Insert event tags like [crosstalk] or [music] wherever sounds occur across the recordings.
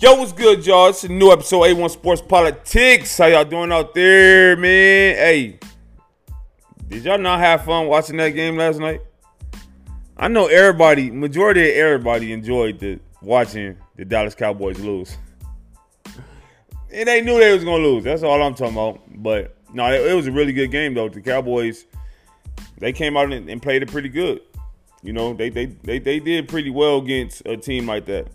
Yo, what's good, y'all? It's a new episode, A1 Sports Politics. How y'all doing out there, man? Hey, did y'all not have fun watching that game last night? I know everybody, majority of everybody enjoyed the watching the Dallas Cowboys lose. And they knew they was gonna lose. That's all I'm talking about. But no, it, it was a really good game though. The Cowboys, they came out and, and played it pretty good. You know, they, they they they did pretty well against a team like that.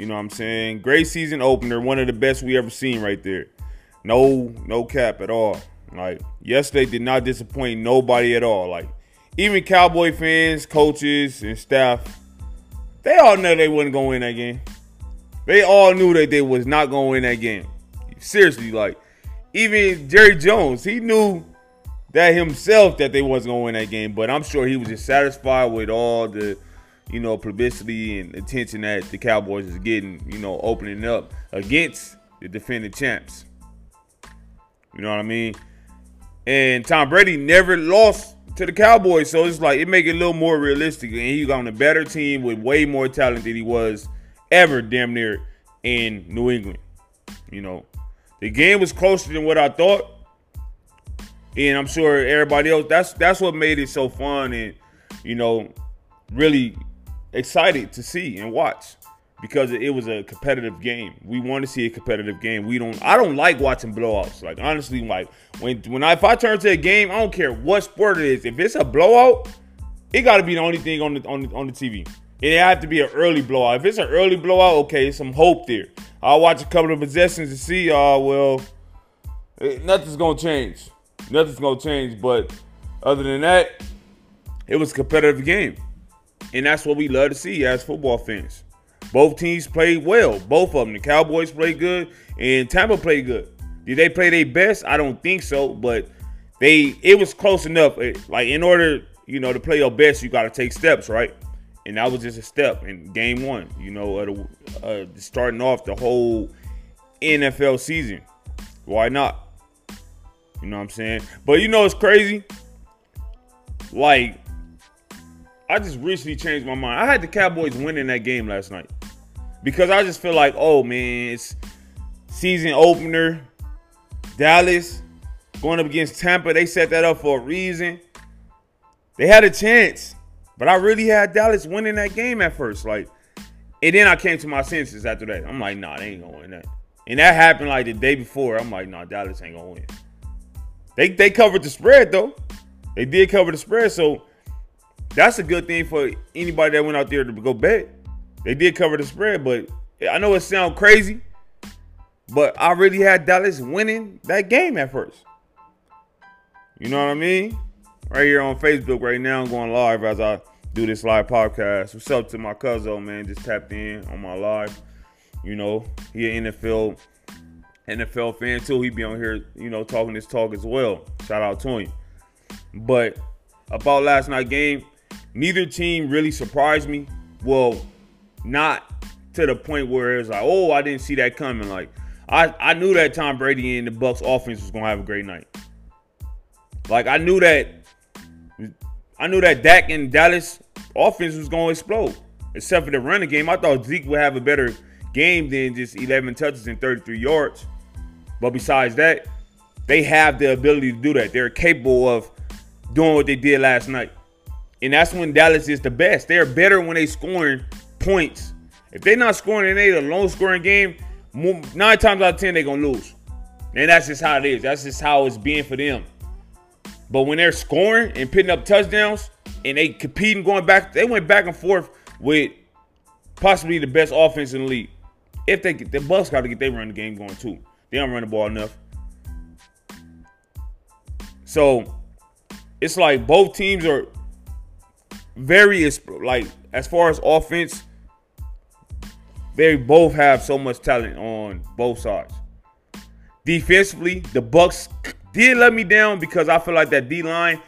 You know what I'm saying? Great season opener, one of the best we ever seen right there. No, no cap at all. Like yesterday did not disappoint nobody at all. Like even Cowboy fans, coaches, and staff, they all know they wasn't gonna win that game. They all knew that they was not gonna win that game. Seriously, like even Jerry Jones, he knew that himself that they wasn't gonna win that game. But I'm sure he was just satisfied with all the, you know, publicity and attention that the Cowboys is getting, you know, opening up against the defending champs. You know what I mean? And Tom Brady never lost to the Cowboys, so it's like it make it a little more realistic. And he's on a better team with way more talent than he was ever, damn near in New England. You know, the game was closer than what I thought, and I'm sure everybody else. That's that's what made it so fun and you know really excited to see and watch because it was a competitive game. We want to see a competitive game. We don't. I don't like watching blowouts. Like honestly, like when when I if I turn to a game, I don't care what sport it is. If it's a blowout, it got to be the only thing on the on the, on the TV. It have to be an early blowout. If it's an early blowout, okay, some hope there. I'll watch a couple of possessions to see. Uh, well, it, nothing's gonna change. Nothing's gonna change. But other than that, it was a competitive game, and that's what we love to see as football fans. Both teams played well. Both of them. The Cowboys played good, and Tampa played good. Did they play their best? I don't think so, but they it was close enough. Like in order, you know, to play your best, you got to take steps, right? and that was just a step in game one. You know, uh, uh, starting off the whole NFL season. Why not? You know what I'm saying? But you know it's crazy. Like, I just recently changed my mind. I had the Cowboys winning that game last night because I just feel like, oh man, it's season opener. Dallas going up against Tampa. They set that up for a reason. They had a chance. But I really had Dallas winning that game at first. Like, and then I came to my senses after that. I'm like, nah, they ain't gonna win that. And that happened like the day before. I'm like, nah, Dallas ain't gonna win. They they covered the spread though. They did cover the spread, so that's a good thing for anybody that went out there to go bet. They did cover the spread, but I know it sounds crazy, but I really had Dallas winning that game at first. You know what I mean? Right here on Facebook right now, I'm going live as I do this live podcast. What's up to my cousin, man? Just tapped in on my live. You know, he an NFL NFL fan too. He be on here, you know, talking this talk as well. Shout out to him. But about last night game, neither team really surprised me. Well, not to the point where it was like, oh, I didn't see that coming. Like, I, I knew that Tom Brady and the Bucs offense was gonna have a great night. Like I knew that I knew that Dak and Dallas offense was going to explode. Except for the running game, I thought Zeke would have a better game than just 11 touches and 33 yards. But besides that, they have the ability to do that. They're capable of doing what they did last night. And that's when Dallas is the best. They're better when they scoring points. If they're not scoring and they a low scoring game, nine times out of ten they're gonna lose. And that's just how it is. That's just how it's being for them. But when they're scoring and putting up touchdowns and they competing going back, they went back and forth with possibly the best offense in the league. If they get the Bucs got to get their run game going too. They don't run the ball enough. So it's like both teams are very like as far as offense, they both have so much talent on both sides. Defensively, the Bucs did let me down because I feel like that D line,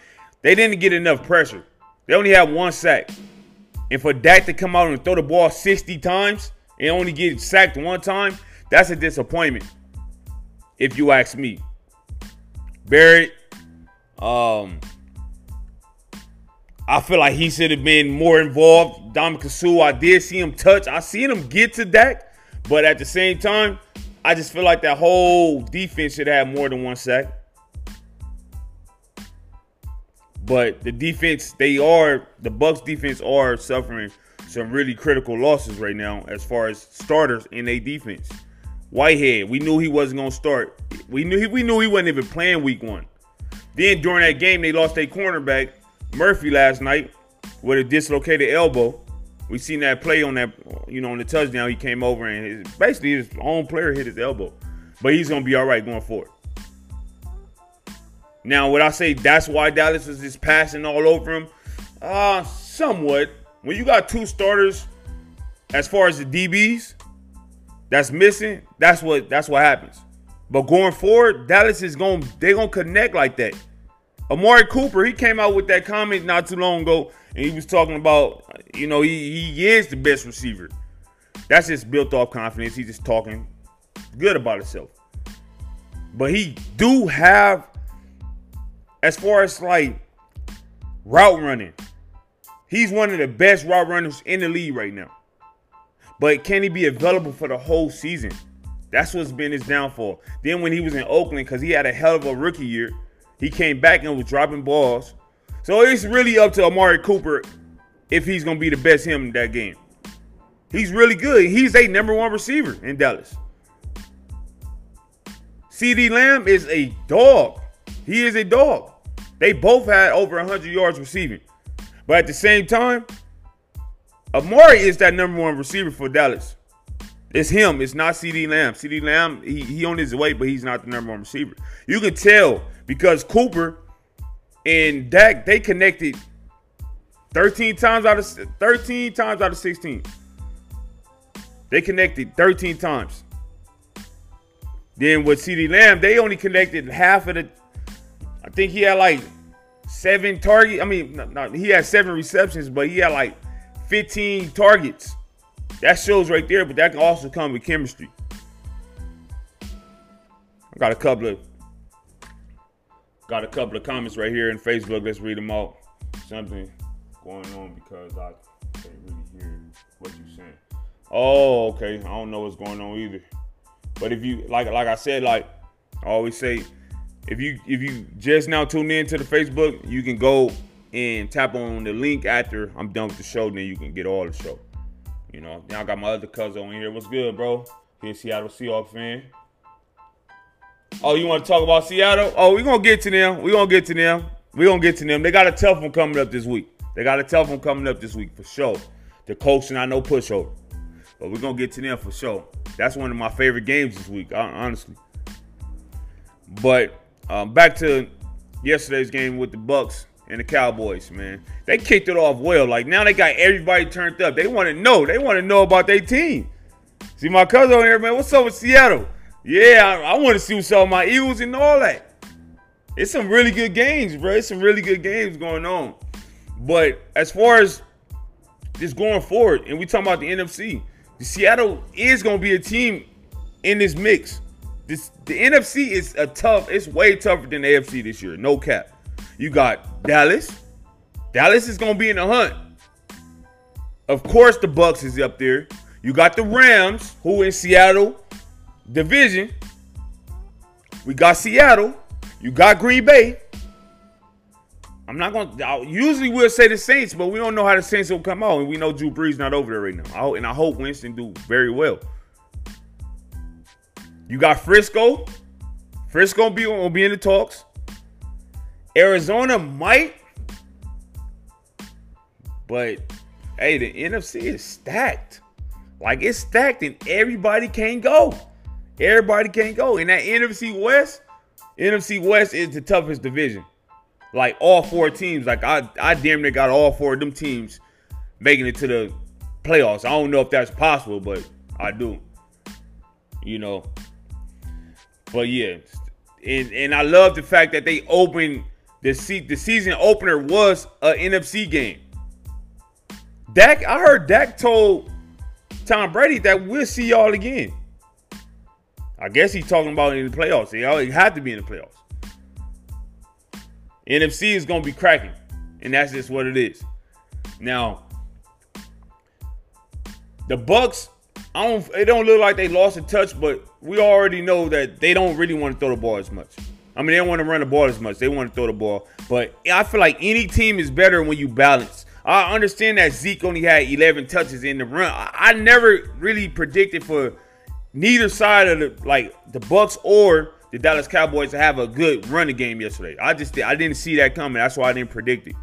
they didn't get enough pressure. They only had one sack. And for Dak to come out and throw the ball 60 times and only get sacked one time, that's a disappointment. If you ask me. Barrett, um, I feel like he should have been more involved. Ndamukong Suh, I did see him touch. I seen him get to Dak, But at the same time, I just feel like that whole defense should have more than one sack. But the defense, they are the Bucs defense are suffering some really critical losses right now as far as starters in a defense. Whitehead, we knew he wasn't gonna start. We knew he, we knew he wasn't even playing week one. Then during that game, they lost their cornerback Murphy last night with a dislocated elbow. We seen that play on that, you know, on the touchdown. He came over and his, basically his own player hit his elbow, but he's gonna be all right going forward. Now, would I say that's why Dallas is just passing all over him? Uh, somewhat. When you got two starters, as far as the DBs, that's missing. That's what that's what happens. But going forward, Dallas is going they're gonna connect like that. Amari Cooper, he came out with that comment not too long ago, and he was talking about, you know, he, he is the best receiver. That's just built off confidence. He's just talking good about himself. But he do have, as far as like route running, he's one of the best route runners in the league right now. But can he be available for the whole season? That's what's been his downfall. Then when he was in Oakland, because he had a hell of a rookie year, he came back and was dropping balls. So it's really up to Amari Cooper if he's gonna be the best him in that game. He's really good. He's a number one receiver in Dallas. CeeDee Lamb is a dog. He is a dog. They both had over 100 yards receiving. But at the same time, Amari is that number one receiver for Dallas. It's him. It's not CeeDee Lamb. CeeDee Lamb, he, he on his way, but he's not the number one receiver. You can tell because Cooper and Dak, they connected 13 times out of 13 times out of 16. They connected 13 times. Then with CeeDee Lamb, they only connected half of the. I think he had like seven target. I mean, not, not, he had seven receptions, but he had like 15 targets. That shows right there, but that can also come with chemistry. I got a couple of got a couple of comments right here in Facebook. Let's read them out. Something going on because I can't really hear what you're saying. Oh, okay. I don't know what's going on either. But if you like like I said, like I always say, if you if you just now tune in to the Facebook, you can go and tap on the link after I'm done with the show, then you can get all the show. You know, now I got my other cousin on here. What's good, bro? He's Seattle Seahawks fan. Oh, you want to talk about Seattle? Oh, we're gonna get to them. We're gonna get to them. We're gonna get to them. They got a tough one coming up this week. They got a tough one coming up this week for sure. The Colts and I know pushover. But we're gonna get to them for sure. That's one of my favorite games this week, honestly. But um, back to yesterday's game with the Bucs and the Cowboys, man. They kicked it off well. Like now they got everybody turned up. They want to know. They want to know about their team. See my cousin here, man. What's up with Seattle? Yeah, I, I want to see what's up with my Eagles and all that. It's some really good games, bro. It's some really good games going on. But as far as just going forward, and we talking about the NFC, the Seattle is going to be a team in this mix. This the NFC is a tough. It's way tougher than the AFC this year. No cap. You got Dallas. Dallas is going to be in the hunt. Of course, the Bucs is up there. You got the Rams, who in Seattle division. We got Seattle. You got Green Bay. I'm not going to. Usually we'll say the Saints, but we don't know how the Saints will come out. And we know Drew Brees not over there right now. I, and I hope Winston do very well. You got Frisco. Frisco be, will be in the talks. Arizona might. But hey, the NFC is stacked. Like it's stacked and everybody can't go. Everybody can't go. In that NFC West, NFC West is the toughest division. Like all four teams, like I, I damn near got all four of them teams making it to the playoffs. I don't know if that's possible, but I do. You know. But yeah, and and I love the fact that they opened the se- the season opener was a NFC game. Dak, I heard Dak told Tom Brady that we'll see y'all again. I guess he's talking about in the playoffs. They have to be in the playoffs. NFC is to be cracking, and that's just what it is. Now, the Bucs, I don't. It don't look like they lost a touch, but we already know that they don't really want to throw the ball as much. I mean, they don't want to run the ball as much. They want to throw the ball. But I feel like any team is better when you balance. I understand that Zeke only had 11 touches in the run. I never really predicted for neither side of the like the Bucs or the Dallas Cowboys to have a good running game yesterday. I just I didn't see that coming. That's why I didn't predict it.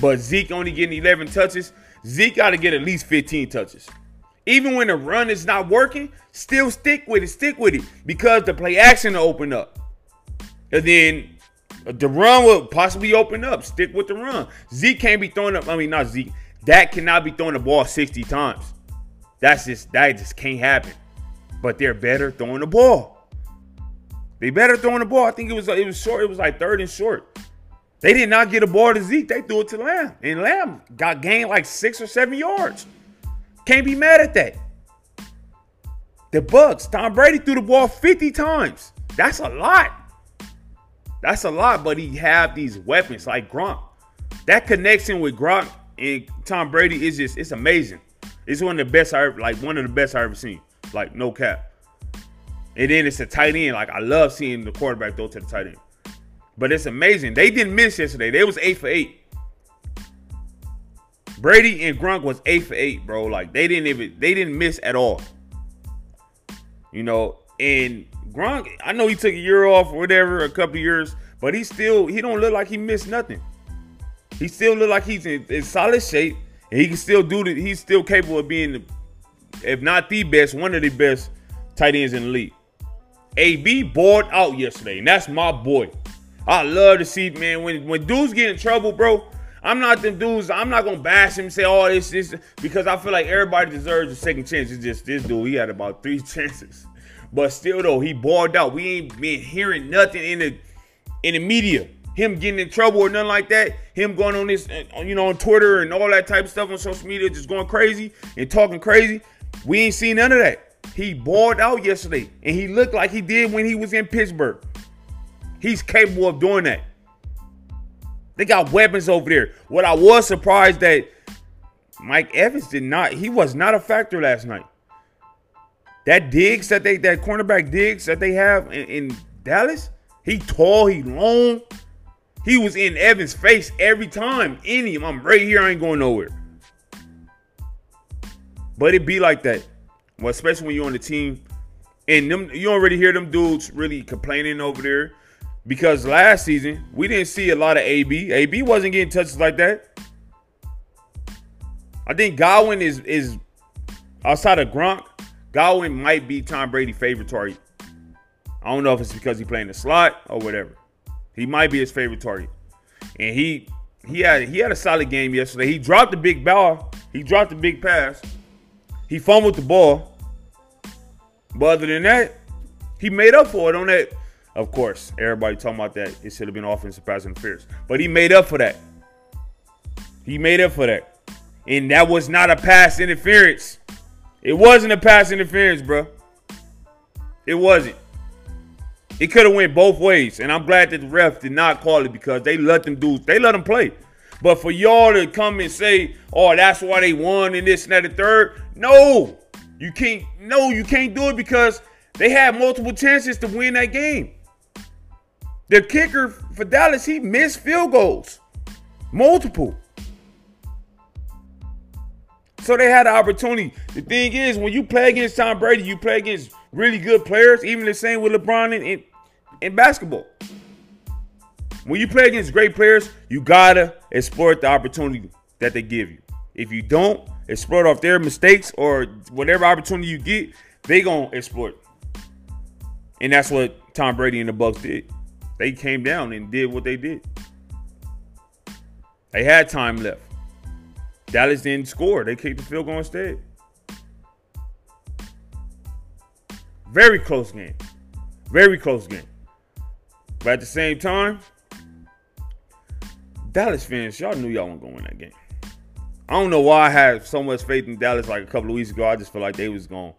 But Zeke only getting 11 touches. Zeke got to get at least 15 touches. Even when the run is not working, still stick with it, stick with it because the play action will open up. And then uh, the run will possibly open up. Stick with the run. Zeke can't be throwing up. I mean, not Zeke. That cannot be throwing the ball 60 times. That's just that just can't happen. But they're better throwing the ball. They better throwing the ball. I think it was it was short. It was like third and short. They did not get a ball to Zeke. They threw it to Lamb. And Lamb got gained like six or seven yards. Can't be mad at that. The Bucs, Tom Brady threw the ball 50 times. That's a lot. That's a lot, but he have these weapons like Gronk. That connection with Gronk and Tom Brady is just it's amazing. It's one of the best I ever like one of the best I ever seen. Like no cap. And then it's a tight end. Like I love seeing the quarterback throw to the tight end. But it's amazing. They didn't miss yesterday. They was eight for eight. Brady and Gronk was eight for eight, bro. Like they didn't even they didn't miss at all. You know, and Gronk, I know he took a year off or whatever, a couple years, but he still he don't look like he missed nothing. He still look like he's in, in solid shape, and he can still do it. He's still capable of being, the, if not the best, one of the best tight ends in the league. AB bored out yesterday, and that's my boy. I love to see, man, when when dudes get in trouble, bro. I'm not the dudes. I'm not gonna bash him, say all oh, this, this, because I feel like everybody deserves a second chance. It's just this dude. He had about three [laughs] chances, but still though, he balled out. We ain't been hearing nothing in the in the media. Him getting in trouble or nothing like that. Him going on this, uh, you know, on Twitter and all that type of stuff on social media, just going crazy and talking crazy. We ain't seen none of that. He balled out yesterday, and he looked like he did when he was in Pittsburgh. He's capable of doing that. They got weapons over there. What I was surprised that Mike Evans did not, he was not a factor last night. That Diggs that they, that cornerback Diggs that they have in, in Dallas, he tall, he long. He was in Evans' face every time. Any I'm right here, I ain't going nowhere. But it be like that. Well, especially when you're on the team. And them, you already hear them dudes really complaining over there because last season we didn't see a lot of AB. AB wasn't getting touches like that. I think Godwin is is outside of Gronk. Godwin might be Tom Brady's favorite target. I don't know if it's because he playing the slot or whatever. He might be his favorite target. And he he had he had a solid game yesterday. He dropped the big ball. He dropped the big pass. He fumbled the ball. But other than that, he made up for it on that of course, everybody talking about that. It should have been offensive pass interference. But he made up for that. He made up for that. And that was not a pass interference. It wasn't a pass interference, bro. It wasn't. It could have went both ways. And I'm glad that the ref did not call it because they let them do they let them play. But for y'all to come and say, oh, that's why they won and this and that and third, no. You can't no, you can't do it because they had multiple chances to win that game. The kicker for Dallas, he missed field goals. Multiple. So they had the opportunity. The thing is, when you play against Tom Brady, you play against really good players, even the same with LeBron in, in, in basketball. When you play against great players, you gotta exploit the opportunity that they give you. If you don't exploit off their mistakes or whatever opportunity you get, they gonna exploit. And that's what Tom Brady and the Bucs did. They came down and did what they did. They had time left. Dallas didn't score. They kicked the field goal instead. Very close game. Very close game. But at the same time, Dallas fans, y'all knew y'all weren't going to win that game. I don't know why I had so much faith in Dallas like a couple of weeks ago. I just felt like they was going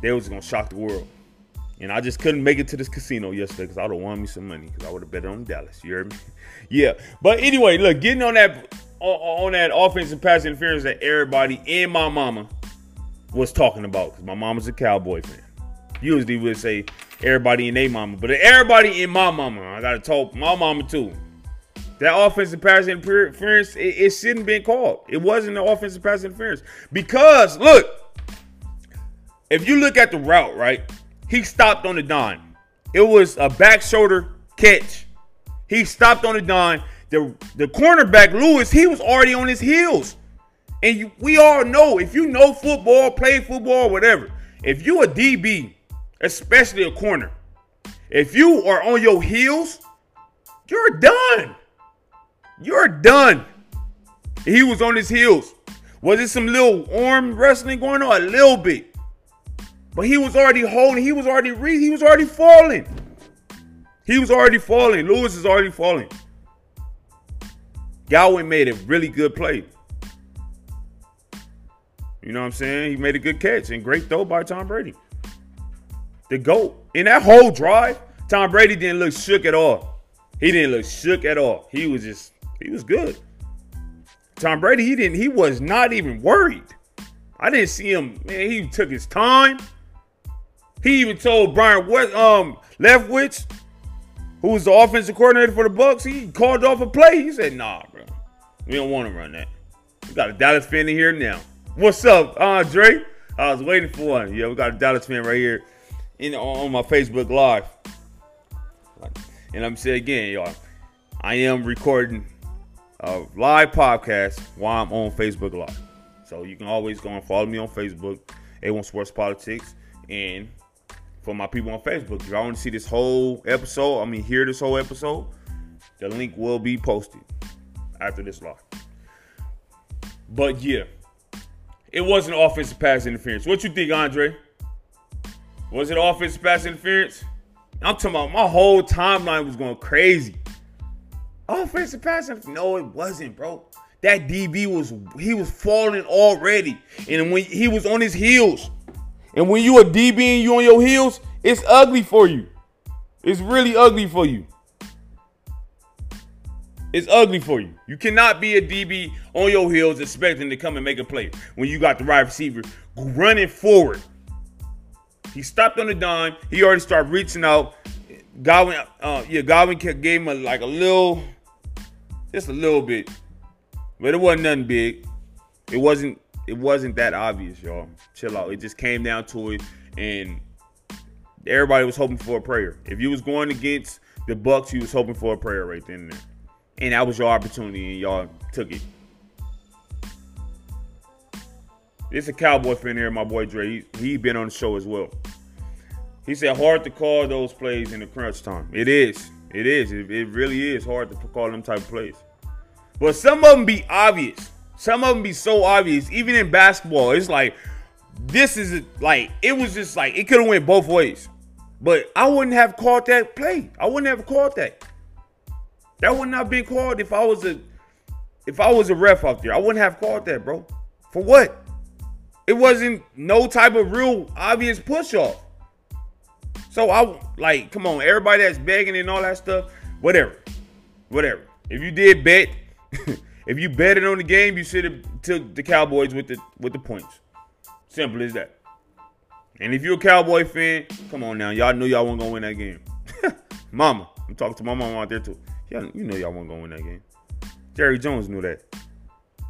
they was gonna shock the world. And I just couldn't make it to this casino yesterday because I would have won me some money because I would have bet on Dallas. You heard me? [laughs] yeah. But anyway, look, getting on that on, that offensive pass interference that everybody and my mama was talking about because my mom was a Cowboy fan. Usually would say everybody in their mama, but everybody in my mama, I gotta talk my mama too. That offensive pass interference, it, it shouldn't been called. It wasn't an offensive pass interference because look, if you look at the route, right, he stopped on the dime. It was a back shoulder catch. He stopped on the dime. The the cornerback Lewis, he was already on his heels. And you, we all know if you know football, play football, whatever. If you a DB, especially a corner, if you are on your heels, you're done. You're done. He was on his heels. Was it some little arm wrestling going on? A little bit. But he was already holding. He was already re- he was already falling. He was already falling. Lewis is already falling. Godwin made a really good play. You know what I'm saying? He made a good catch and great throw by Tom Brady. The GOAT. In that whole drive, Tom Brady didn't look shook at all. He didn't look shook at all. He was just, he was good. Tom Brady, he didn't, he was not even worried. I didn't see him, man, he took his time. He even told Brian West, um, Leftwich, who was the offensive coordinator for the Bucs, he called off a play. He said, nah, bro. We don't want to run that. We got a Dallas fan in here now. What's up, Andre? I was waiting for one. Yeah, we got a Dallas fan right here in on my Facebook Live. And I'm saying again, y'all, I am recording a live podcast while I'm on Facebook Live. So you can always go and follow me on Facebook, A1 Sports Politics. And for my people on Facebook, if y'all want to see this whole episode, I mean, hear this whole episode, the link will be posted after this live. But yeah, it wasn't offensive pass interference. What you think, Andre? Was it offensive pass interference? I'm talking about my whole timeline was going crazy. Offensive pass? No, it wasn't, bro. That DB was he was falling already, and when he was on his heels, and when you a DB and you on your heels, it's ugly for you. It's really ugly for you. It's ugly for you. You cannot be a DB on your heels expecting to come and make a play when you got the right receiver running forward. He stopped on the dime. He already started reaching out. Godwin, uh, yeah, Godwin gave him a, like a little, just a little bit, but it wasn't nothing big. It wasn't. It wasn't that obvious, y'all. Chill out. It just came down to it, and everybody was hoping for a prayer. If you was going against the Bucs, you was hoping for a prayer right then and there and that was your opportunity, and y'all took it. It's a Cowboy fan here, my boy Dre. He, he been on the show as well. He said hard to call those plays in the crunch time. It is. It is. It, it really is hard to call them type of plays. But some of them be obvious. Some of them be so obvious. Even in basketball, it's like this is like it was just like it could have went both ways. But I wouldn't have called that play. I wouldn't have called that. That would not have been called if I was a if I was a ref out there. I wouldn't have called that, bro. For what? It wasn't no type of real obvious push off. So I like, come on, everybody that's begging and all that stuff, whatever. Whatever. If you did bet, [laughs] if you betted on the game, you should have took the Cowboys with the with the points. Simple as that. And if you're a Cowboy fan, come on now. Y'all knew y'all weren't gonna win that game. [laughs] mama. I'm talking to my mama out there too. Yeah, you know y'all weren't gonna win that game. Jerry Jones knew that.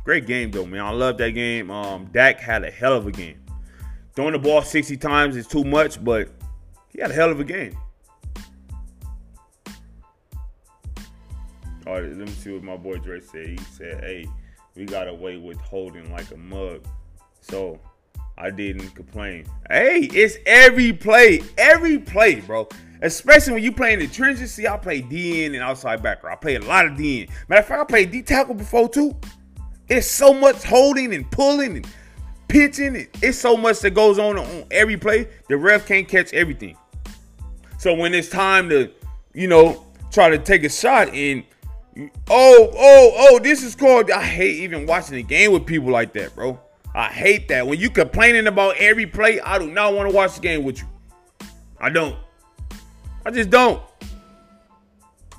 Great game though, man. I love that game. Um, Dak had a hell of a game. Throwing the ball 60 times is too much, but he had a hell of a game. Right, let me see what my boy Dre said. He said, "Hey, we got away with holding like a mug, so I didn't complain." Hey, it's every play, every play, bro. Especially when you play in the trenches. See, I play DN and outside backer. I play a lot of DN. Matter of fact, I played D tackle before too. It's so much holding and pulling and pitching. It's so much that goes on on every play. The ref can't catch everything. So when it's time to, you know, try to take a shot and oh, oh, oh, this is called. I hate even watching the game with people like that, bro. I hate that. When you complaining about every play, I do not want to watch the game with you. I don't. I just don't.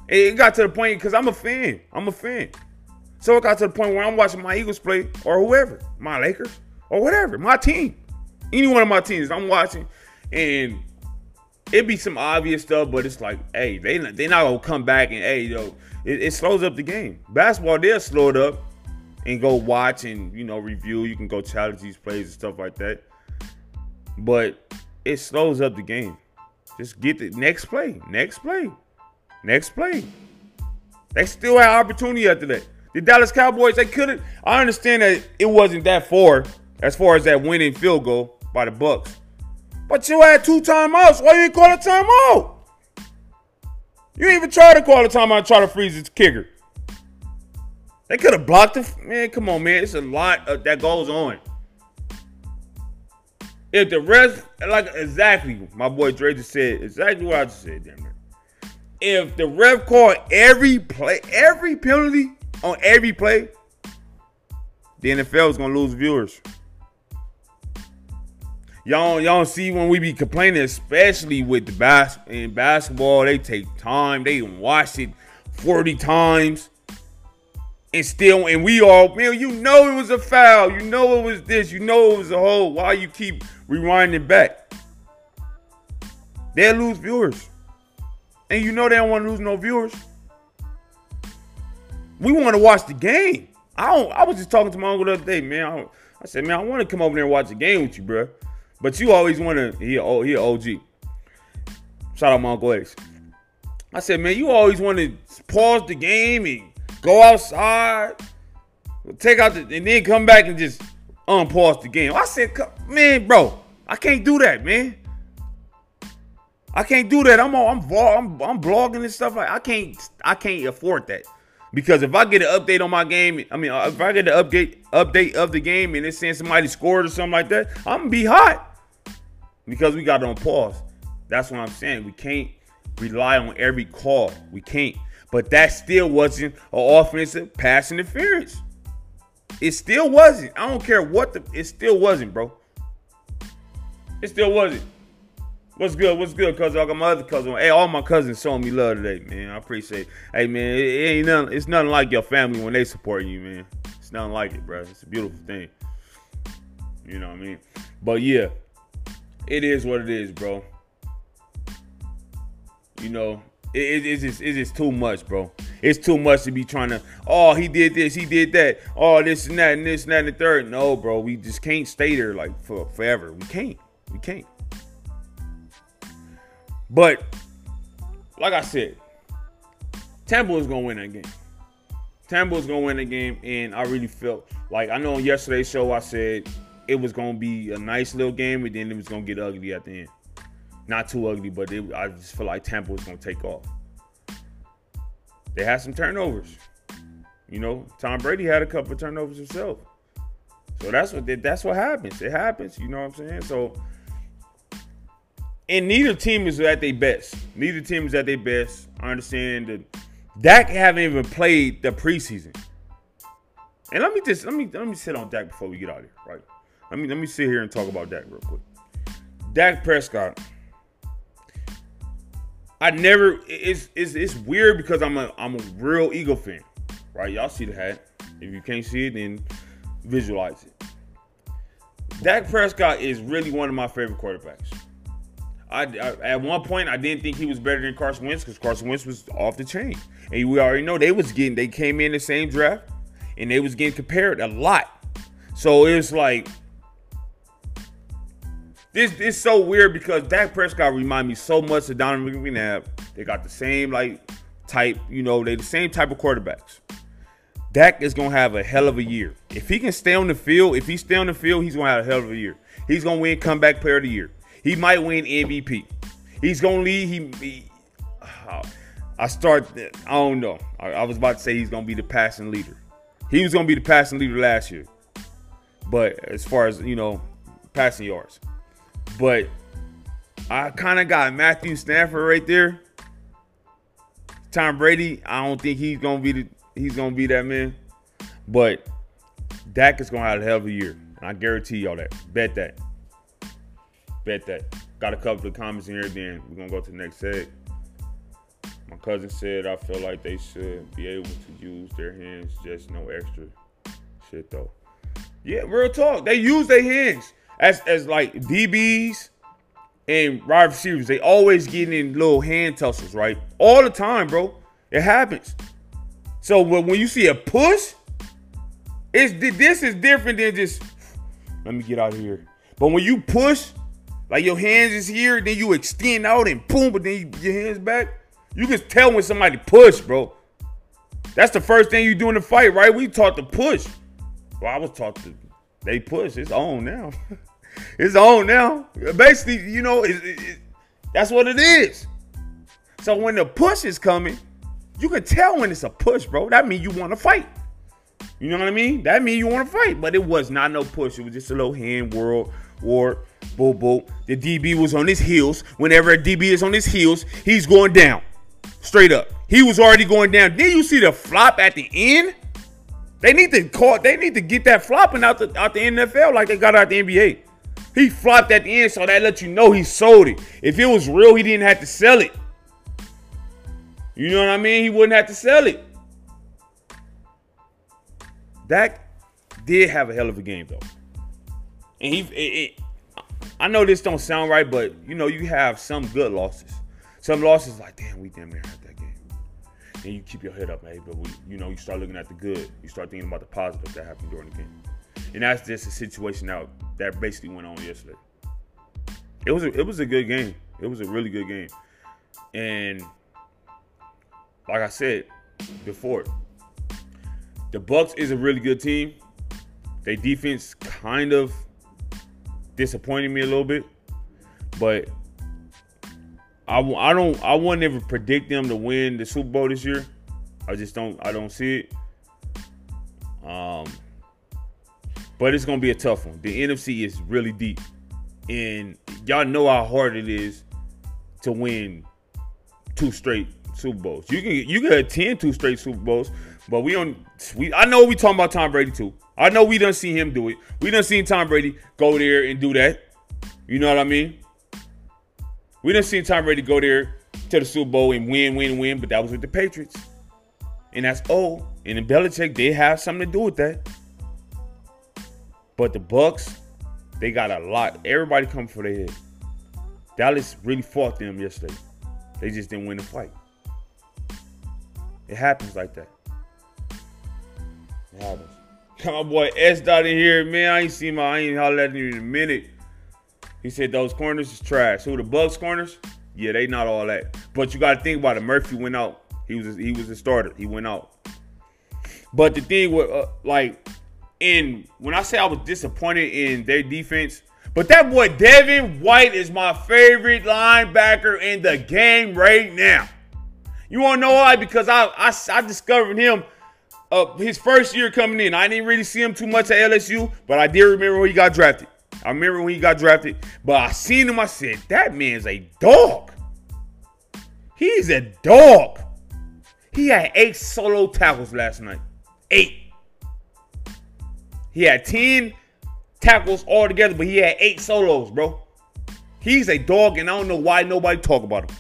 It got to the point because I'm a fan. I'm a fan. So it got to the point where I'm watching my Eagles play or whoever, my Lakers or whatever, my team. any one of my teams I'm watching, and it be some obvious stuff, but it's like, hey, they they not gonna come back and hey, yo, it, it slows up the game. Basketball, they'll slow it up and go watch and you know review. You can go challenge these plays and stuff like that, but it slows up the game. Just get the next play, next play, next play. They still had opportunity after that. The Dallas Cowboys, they couldn't. I understand that it wasn't that far as far as that winning field goal by the Bucs. But you had two timeouts. Why you call a timeout? You even try to call the timeout and try to freeze its kicker. They could have blocked it. Man, come on, man. It's a lot of, that goes on. If the rest, like exactly, my boy Dre just said exactly what I just said, damn it. If the ref called every play, every penalty on every play, the NFL is gonna lose viewers. Y'all, y'all see when we be complaining, especially with the bas- in basketball, they take time. They watch it 40 times. And still, and we all, man, you know it was a foul. You know it was this. You know it was a hole. Why you keep rewinding back? They'll lose viewers. And you know they don't want to lose no viewers. We want to watch the game. I don't. I was just talking to my uncle the other day, man. I, I said, man, I want to come over there and watch the game with you, bro. But you always want to. He, he OG. Shout out my uncle. I said, man, you always want to pause the game and go outside, take out the, and then come back and just unpause the game. I said, man, bro, I can't do that, man. I can't do that. I'm I'm I'm, I'm blogging and stuff. I can't I can't afford that. Because if I get an update on my game, I mean, uh, if I get the update update of the game and it's saying somebody scored or something like that, I'm gonna be hot. Because we got on pause. That's what I'm saying. We can't rely on every call. We can't. But that still wasn't an offensive pass interference. It still wasn't. I don't care what the. It still wasn't, bro. It still wasn't. What's good? What's good, cousin? I got my other cousin. Hey, all my cousins showing me love today, man. I appreciate. It. Hey, man, it, it ain't nothing. It's nothing like your family when they support you, man. It's nothing like it, bro. It's a beautiful thing. You know what I mean? But yeah, it is what it is, bro. You know, it, it, it's just it's just too much, bro. It's too much to be trying to. Oh, he did this, he did that. Oh, this and that, and this and that, and the third. No, bro, we just can't stay there like for forever. We can't. We can't. But like I said, Tampa is gonna win that game. Tampa is gonna win the game, and I really felt like I know on yesterday's show I said it was gonna be a nice little game, and then it was gonna get ugly at the end. Not too ugly, but it, I just feel like Tampa was gonna take off. They had some turnovers. You know, Tom Brady had a couple of turnovers himself. So that's what that's what happens. It happens. You know what I'm saying? So and neither team is at their best. Neither team is at their best. I understand that Dak haven't even played the preseason. And let me just let me let me sit on Dak before we get out of here, right? Let me let me sit here and talk about Dak real quick. Dak Prescott. I never it's it's it's weird because I'm a I'm a real Eagle fan. Right? Y'all see the hat. If you can't see it, then visualize it. Dak Prescott is really one of my favorite quarterbacks. I, I, at one point I didn't think he was better than Carson Wentz because Carson Wentz was off the chain, and we already know they was getting they came in the same draft, and they was getting compared a lot. So it was like this is so weird because Dak Prescott remind me so much of Donovan McNabb. They got the same like type, you know, they the same type of quarterbacks. Dak is gonna have a hell of a year. If he can stay on the field, if he stay on the field, he's gonna have a hell of a year. He's gonna win comeback player of the year. He might win MVP. He's gonna lead. He, he uh, I start. I don't know. I, I, was about to say he's gonna be the passing leader. He was gonna be the passing leader last year, but as far as you know, passing yards. But I kind of got Matthew Stafford right there. Tom Brady. I don't think he's gonna be the. He's gonna be that man. But Dak is gonna have a hell of a year. And I guarantee y'all that. Bet that. Bet that. Got a couple of comments in here, then we're gonna go to the next set. My cousin said I feel like they should be able to use their hands, just no extra shit though. Yeah, real talk. They use their hands. As as like DBs and wide receivers, they always get in little hand tussles, right? All the time, bro. It happens. So when, when you see a push, it's this is different than just let me get out of here. But when you push, like your hands is here, then you extend out and boom, but then you, your hands back. You can tell when somebody push, bro. That's the first thing you do in the fight, right? We taught to push. Well, I was taught to they push. It's on now. [laughs] it's on now. Basically, you know, it, it, it, that's what it is. So when the push is coming, you can tell when it's a push, bro. That means you want to fight. You know what I mean? That means you want to fight. But it was not no push. It was just a little hand world war. Boom, boom. The DB was on his heels. Whenever a DB is on his heels, he's going down. Straight up. He was already going down. Then you see the flop at the end? They need to call. They need to get that flopping out the out the NFL like they got out the NBA. He flopped at the end, so that let you know he sold it. If it was real, he didn't have to sell it. You know what I mean? He wouldn't have to sell it. Dak did have a hell of a game though, and he. It, it, I know this don't sound right, but you know you have some good losses. Some losses like, damn, we damn near. And you keep your head up, hey, but we, you know you start looking at the good. You start thinking about the positive that happened during the game, and that's just a situation that that basically went on yesterday. It was a, it was a good game. It was a really good game, and like I said before, the Bucs is a really good team. Their defense kind of disappointed me a little bit, but I, I don't I wouldn't ever predict them to win the Super Bowl this year. I just don't I don't see it. Um, but it's gonna be a tough one. The NFC is really deep, and y'all know how hard it is to win two straight Super Bowls. You can you can attend two straight Super Bowls, but we don't. We I know we talking about Tom Brady too. I know we done see him do it. We done seen Tom Brady go there and do that. You know what I mean? We done seen Tom Brady go there to the Super Bowl and win, win, win, but that was with the Patriots. And that's old. And in Belichick, they have something to do with that. But the Bucs, they got a lot. Everybody come for their head. Dallas really fought them yesterday. They just didn't win the fight. It happens like that. It happens. On, boy S dot in here, man. I ain't seen my, I ain't hollered at him in a minute. He said those corners is trash. Who the Bucs corners? Yeah, they not all that. But you got to think about it. Murphy went out. He was a, he was a starter. He went out. But the thing with uh, like, in when I say I was disappointed in their defense, but that boy Devin White is my favorite linebacker in the game right now. You want to know why? Because I, I, I discovered him uh, his first year coming in. I didn't really see him too much at LSU, but I did remember when he got drafted. I remember when he got drafted, but I seen him. I said, that man's a dog. He's a dog. He had eight solo tackles last night. Eight. He had 10 tackles all together, but he had eight solos, bro. He's a dog, and I don't know why nobody talk about him.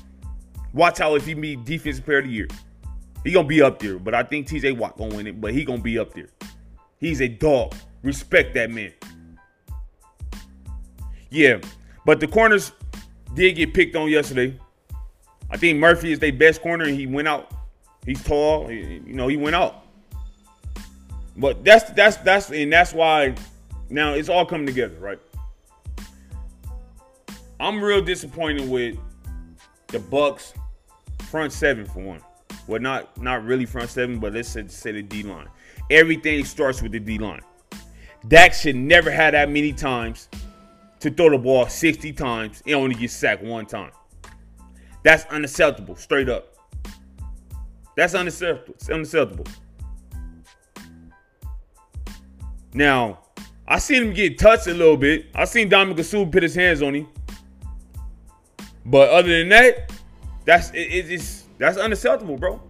Watch out if he be defensive player of the year. He gonna be up there, but I think TJ Watt gonna win it, but he gonna be up there. He's a dog. Respect that man. Yeah, but the corners did get picked on yesterday. I think Murphy is their best corner, and he went out. He's tall, you know. He went out. But that's that's that's and that's why now it's all coming together, right? I'm real disappointed with the Bucs front seven for one. Well, not not really front seven, but let's say, say the D line. Everything starts with the D line. Dak should never have that many times to throw the ball 60 times and only get sacked one time. That's unacceptable, straight up. That's unacceptable. It's unacceptable. Now, I seen him get touched a little bit. I seen Dominic Suh put his hands on him. But other than that, that's it, it's that's unacceptable, bro.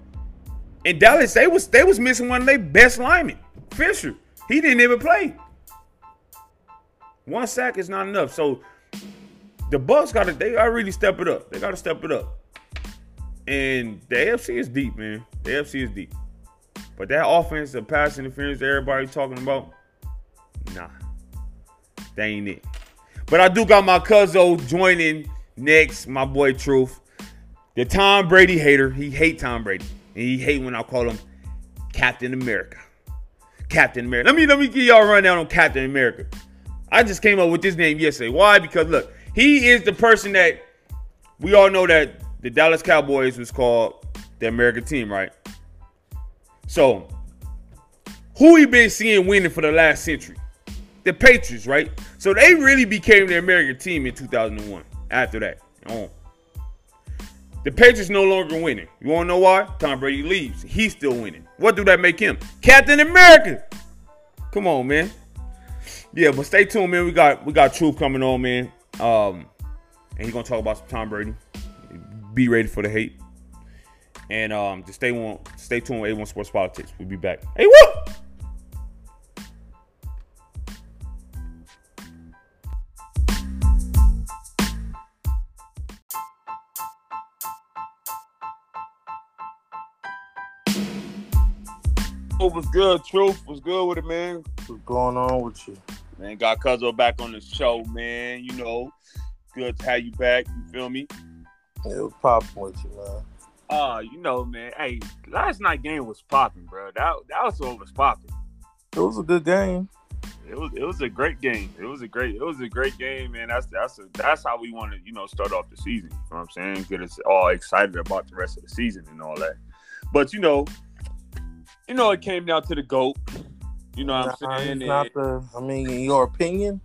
And Dallas, they was they was missing one of their best linemen, Fisher. He didn't even play. One sack is not enough. So the Bucs got to they got really step it up. They got to step it up. And the AFC is deep, man. The AFC is deep. But that offense, the pass interference, everybody talking about, nah, that ain't it. But I do got my cousin joining next, my boy Truth. The Tom Brady hater. He hate Tom Brady. And he hate when I call him Captain America. Captain America. Let me let me give y'all a rundown on Captain America. I just came up with this name yesterday. Why? Because look, he is the person that we all know that the Dallas Cowboys was called the American team, right? So, who he been seeing winning for the last century? The Patriots, right? So they really became the American team in 2001. After that. The Patriots no longer winning. You want to know why? Tom Brady leaves. He's still winning. What do that make him? Captain America. Come on, man. Yeah, but stay tuned, man. We got we got Truth coming on, man. Um, and he's gonna talk about some Tom Brady. Be ready for the hate. And um, just stay on, stay tuned A1 Sports Politics. We'll be back. Hey, what? What was good, Truth? Was good with it, man. What's going on with you? Man, got Cuzzo back on the show, man. You know, good to have you back. You feel me? It was popping with you, man. Uh, you know, man. Hey, last night game was popping, bro. That that was what was popping. It was a good game. It was it was a great game. It was a great it was a great game, man. That's that's a, that's how we want to you know start off the season. You know what I'm saying? Get us all excited about the rest of the season and all that. But you know, you know, it came down to the goat. You know what Nah, I'm saying? it's not the. I mean, in your opinion,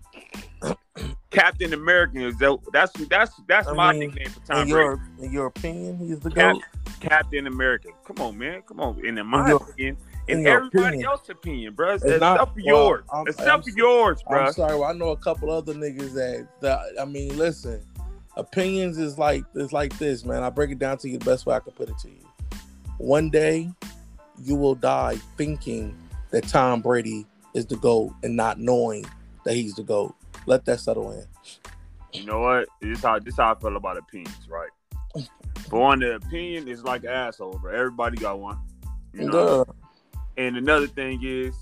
Captain American is that, that's that's that's I my mean, nickname for Tom in Brady. in your opinion, he's the Cap- goat. Captain America. Come on, man. Come on. And in my In your- opinion, in and everybody opinion. else's opinion, bro. It's Except not- for well, yours. I'm- Except I'm for yours, bro. I'm sorry. Well, I know a couple other niggas that, that. I mean, listen. Opinions is like is like this, man. I break it down to you the best way I can put it to you. One day, you will die thinking that Tom Brady is the goat and not knowing that he's the goat. Let that settle in. You know what? This how this how I feel about opinions, right? For one, the opinion is like an asshole, bro. Everybody got one. You know? And another thing is,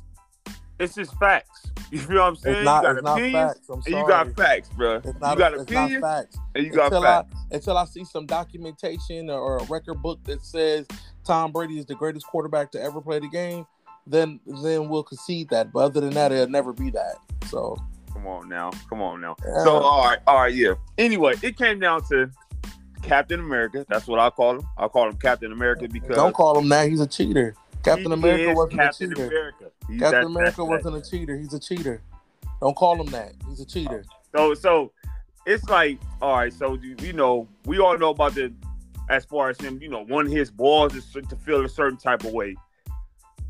it's just facts. [laughs] You feel what I'm saying? It's not, you got it's opinions facts. And you got facts, bro. It's you not, got it's not opinions facts. and you got until facts. I until I see some documentation or, or a record book that says Tom Brady is the greatest quarterback to ever play the game, then then we'll concede that. But other than that, it'll never be that. So Come on now. Come on now. Yeah. So all right, all right, yeah. Anyway, it came down to Captain America. That's what I call him. I call him Captain America because don't call him that. He's a cheater. Captain America wasn't Captain a cheater. America. He's Captain that- America that- wasn't a cheater. He's a cheater. Don't call him that. He's a cheater. So so it's like all right. So you you know we all know about the as far as him. You know, one of his balls is to feel a certain type of way.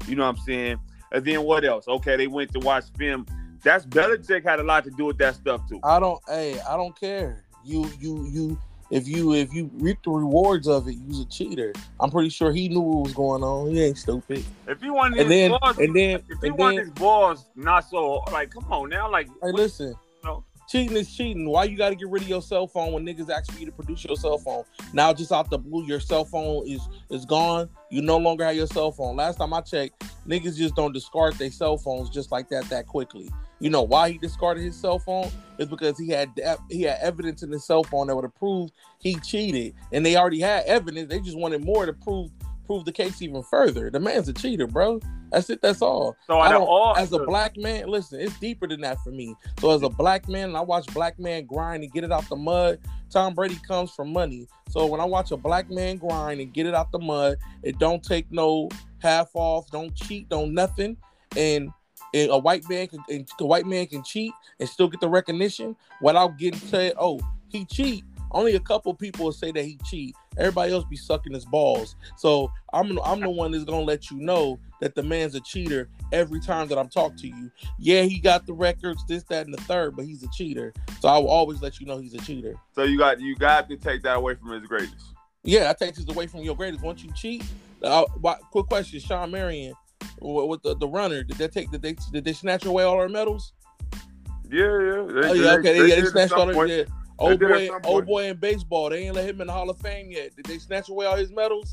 You know what I'm saying? And then what else? Okay, they went to watch film. That's Belichick had a lot to do with that stuff too. I don't. Hey, I don't care. You you you. If you if you reap the rewards of it, you's a cheater. I'm pretty sure he knew what was going on. He ain't stupid. If he wanted And his then balls, and then if he and wanted then his balls not so like, come on now, like Hey, what- listen. No. Cheating is cheating. Why you got to get rid of your cell phone when niggas ask for you to produce your cell phone? Now, just out the blue, your cell phone is is gone. You no longer have your cell phone. Last time I checked, niggas just don't discard their cell phones just like that that quickly. You know why he discarded his cell phone? Is because he had he had evidence in his cell phone that would have proved he cheated, and they already had evidence. They just wanted more to prove prove the case even further. The man's a cheater, bro. That's it. That's all. so I don't- all as a black man, listen, it's deeper than that for me. So as a black man, I watch black man grind and get it out the mud. Tom Brady comes from money. So when I watch a black man grind and get it out the mud, it don't take no half off, don't cheat, don't nothing, and. And a white man can and a white man can cheat and still get the recognition without getting said, "Oh, he cheat." Only a couple people will say that he cheat. Everybody else be sucking his balls. So I'm I'm the one that's gonna let you know that the man's a cheater every time that I'm talking to you. Yeah, he got the records, this, that, and the third, but he's a cheater. So I will always let you know he's a cheater. so you got you got to take that away from his greatest. Yeah, I take this away from your greatest. Once you cheat, uh, why, quick question: Sean Marion, with with the, the runner, did they take did they did they snatch away all our medals? Yeah, yeah. They, Oh yeah, okay, they yeah, they did snatched all their. Old boy, old boy in baseball, they ain't let him in the Hall of Fame yet. Did they snatch away all his medals?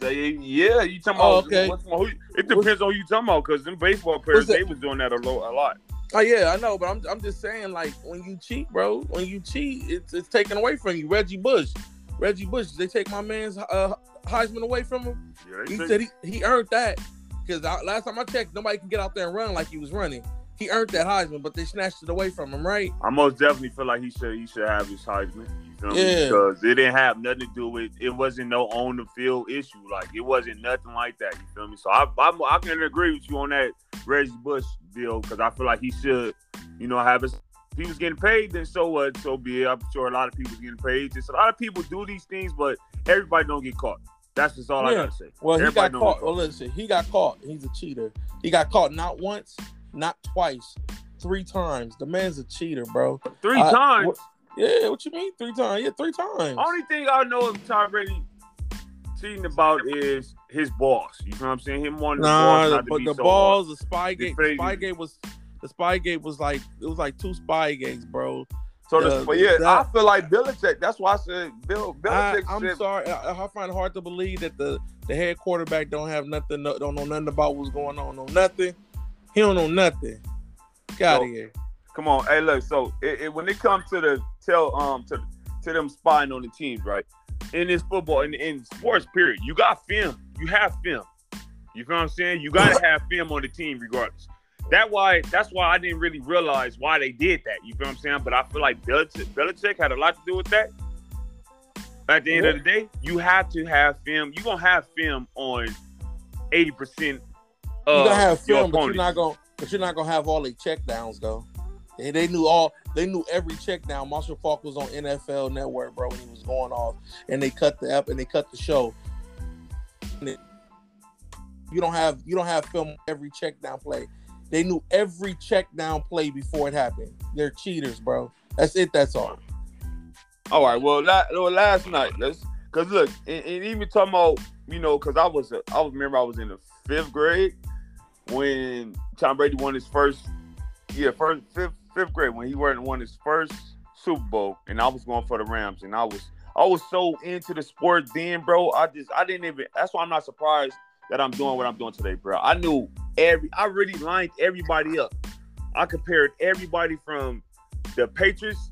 They, yeah, you talking Oh, about? okay. what's- who- it depends on who you talking about because them baseball players they was doing that a, lo- a lot. Oh yeah, I know, but I'm I'm just saying, like when you cheat, bro, when you cheat, it's it's taken away from you. Reggie Bush, Reggie Bush, they take my man's uh, Heisman away from him. Yeah, He said he, he earned that because last time I checked, nobody can get out there and run like he was running. He earned that Heisman, but they snatched it away from him, right? I most definitely feel like he should he should have his Heisman. You feel me? Yeah. Because it didn't have nothing to do with it wasn't no on the field issue. Like it wasn't nothing like that. You feel me? So I I, I can agree with you on that Reggie Bush deal because I feel like he should, you know, have his. If he was getting paid, then so what? So be it. I'm sure a lot of people's getting paid. Just a lot of people do these things, but everybody don't get caught. That's just all I Yeah. gotta say. Well, he got caught. Well, listen, he got caught. He's a cheater. He got caught not once, not twice, three times. The man's a cheater, bro. Three I- times. what- Yeah, what you mean three times? Yeah, three times. Only thing I know of Tom Brady cheating about is his boss. You know what I'm saying? Him wanting the Nah, boss the, not to but be the so balls, the spy It's gate, the crazy. spy gate was the spy gate was like it was like two spy gates, bro. So, Yeah, the, but yeah, that- I feel like Belichick. That's why I said Bill I, Belichick I'm said sorry, I, I find it hard to believe that the the head quarterback don't have nothing, don't know nothing about what's going on, know nothing. He don't know nothing. Got So- here. Come on, hey, look. So it, it, when it comes to the tell um to to them spying on the teams, right? In this football, in, in sports, period, you got film. You have film. You feel what I'm saying? You gotta have film on the team, regardless. That why that's why I didn't really realize why they did that. You feel what I'm saying? But I feel like Belichick, Belichick had a lot to do with that. At the end of the day, you have to have film. You're gonna have film on 80 percent You of gonna uh, have your film, but you're not gonna, but you're not gonna have all the check downs though. They, they knew all, they knew every check down. Marshall Faulk was on NFL Network, bro, when he was going off, and they cut the app and they cut the show. And it- You don't have, you don't have film every check down play. They knew every check down play before it happened. They're cheaters, bro. That's it. That's all. All right. Well, la- well last night, let's because look, and, and even talking about you know, because I was a, I was remember I was in the fifth grade when Tom Brady won his first, yeah, first fifth fifth grade when he won his first Super Bowl, and I was going for the Rams, and I was I was so into the sport then, bro. I just I didn't even. That's why I'm not surprised that I'm doing what I'm doing today, bro. I knew every. I really lined everybody up. I compared everybody from the Patriots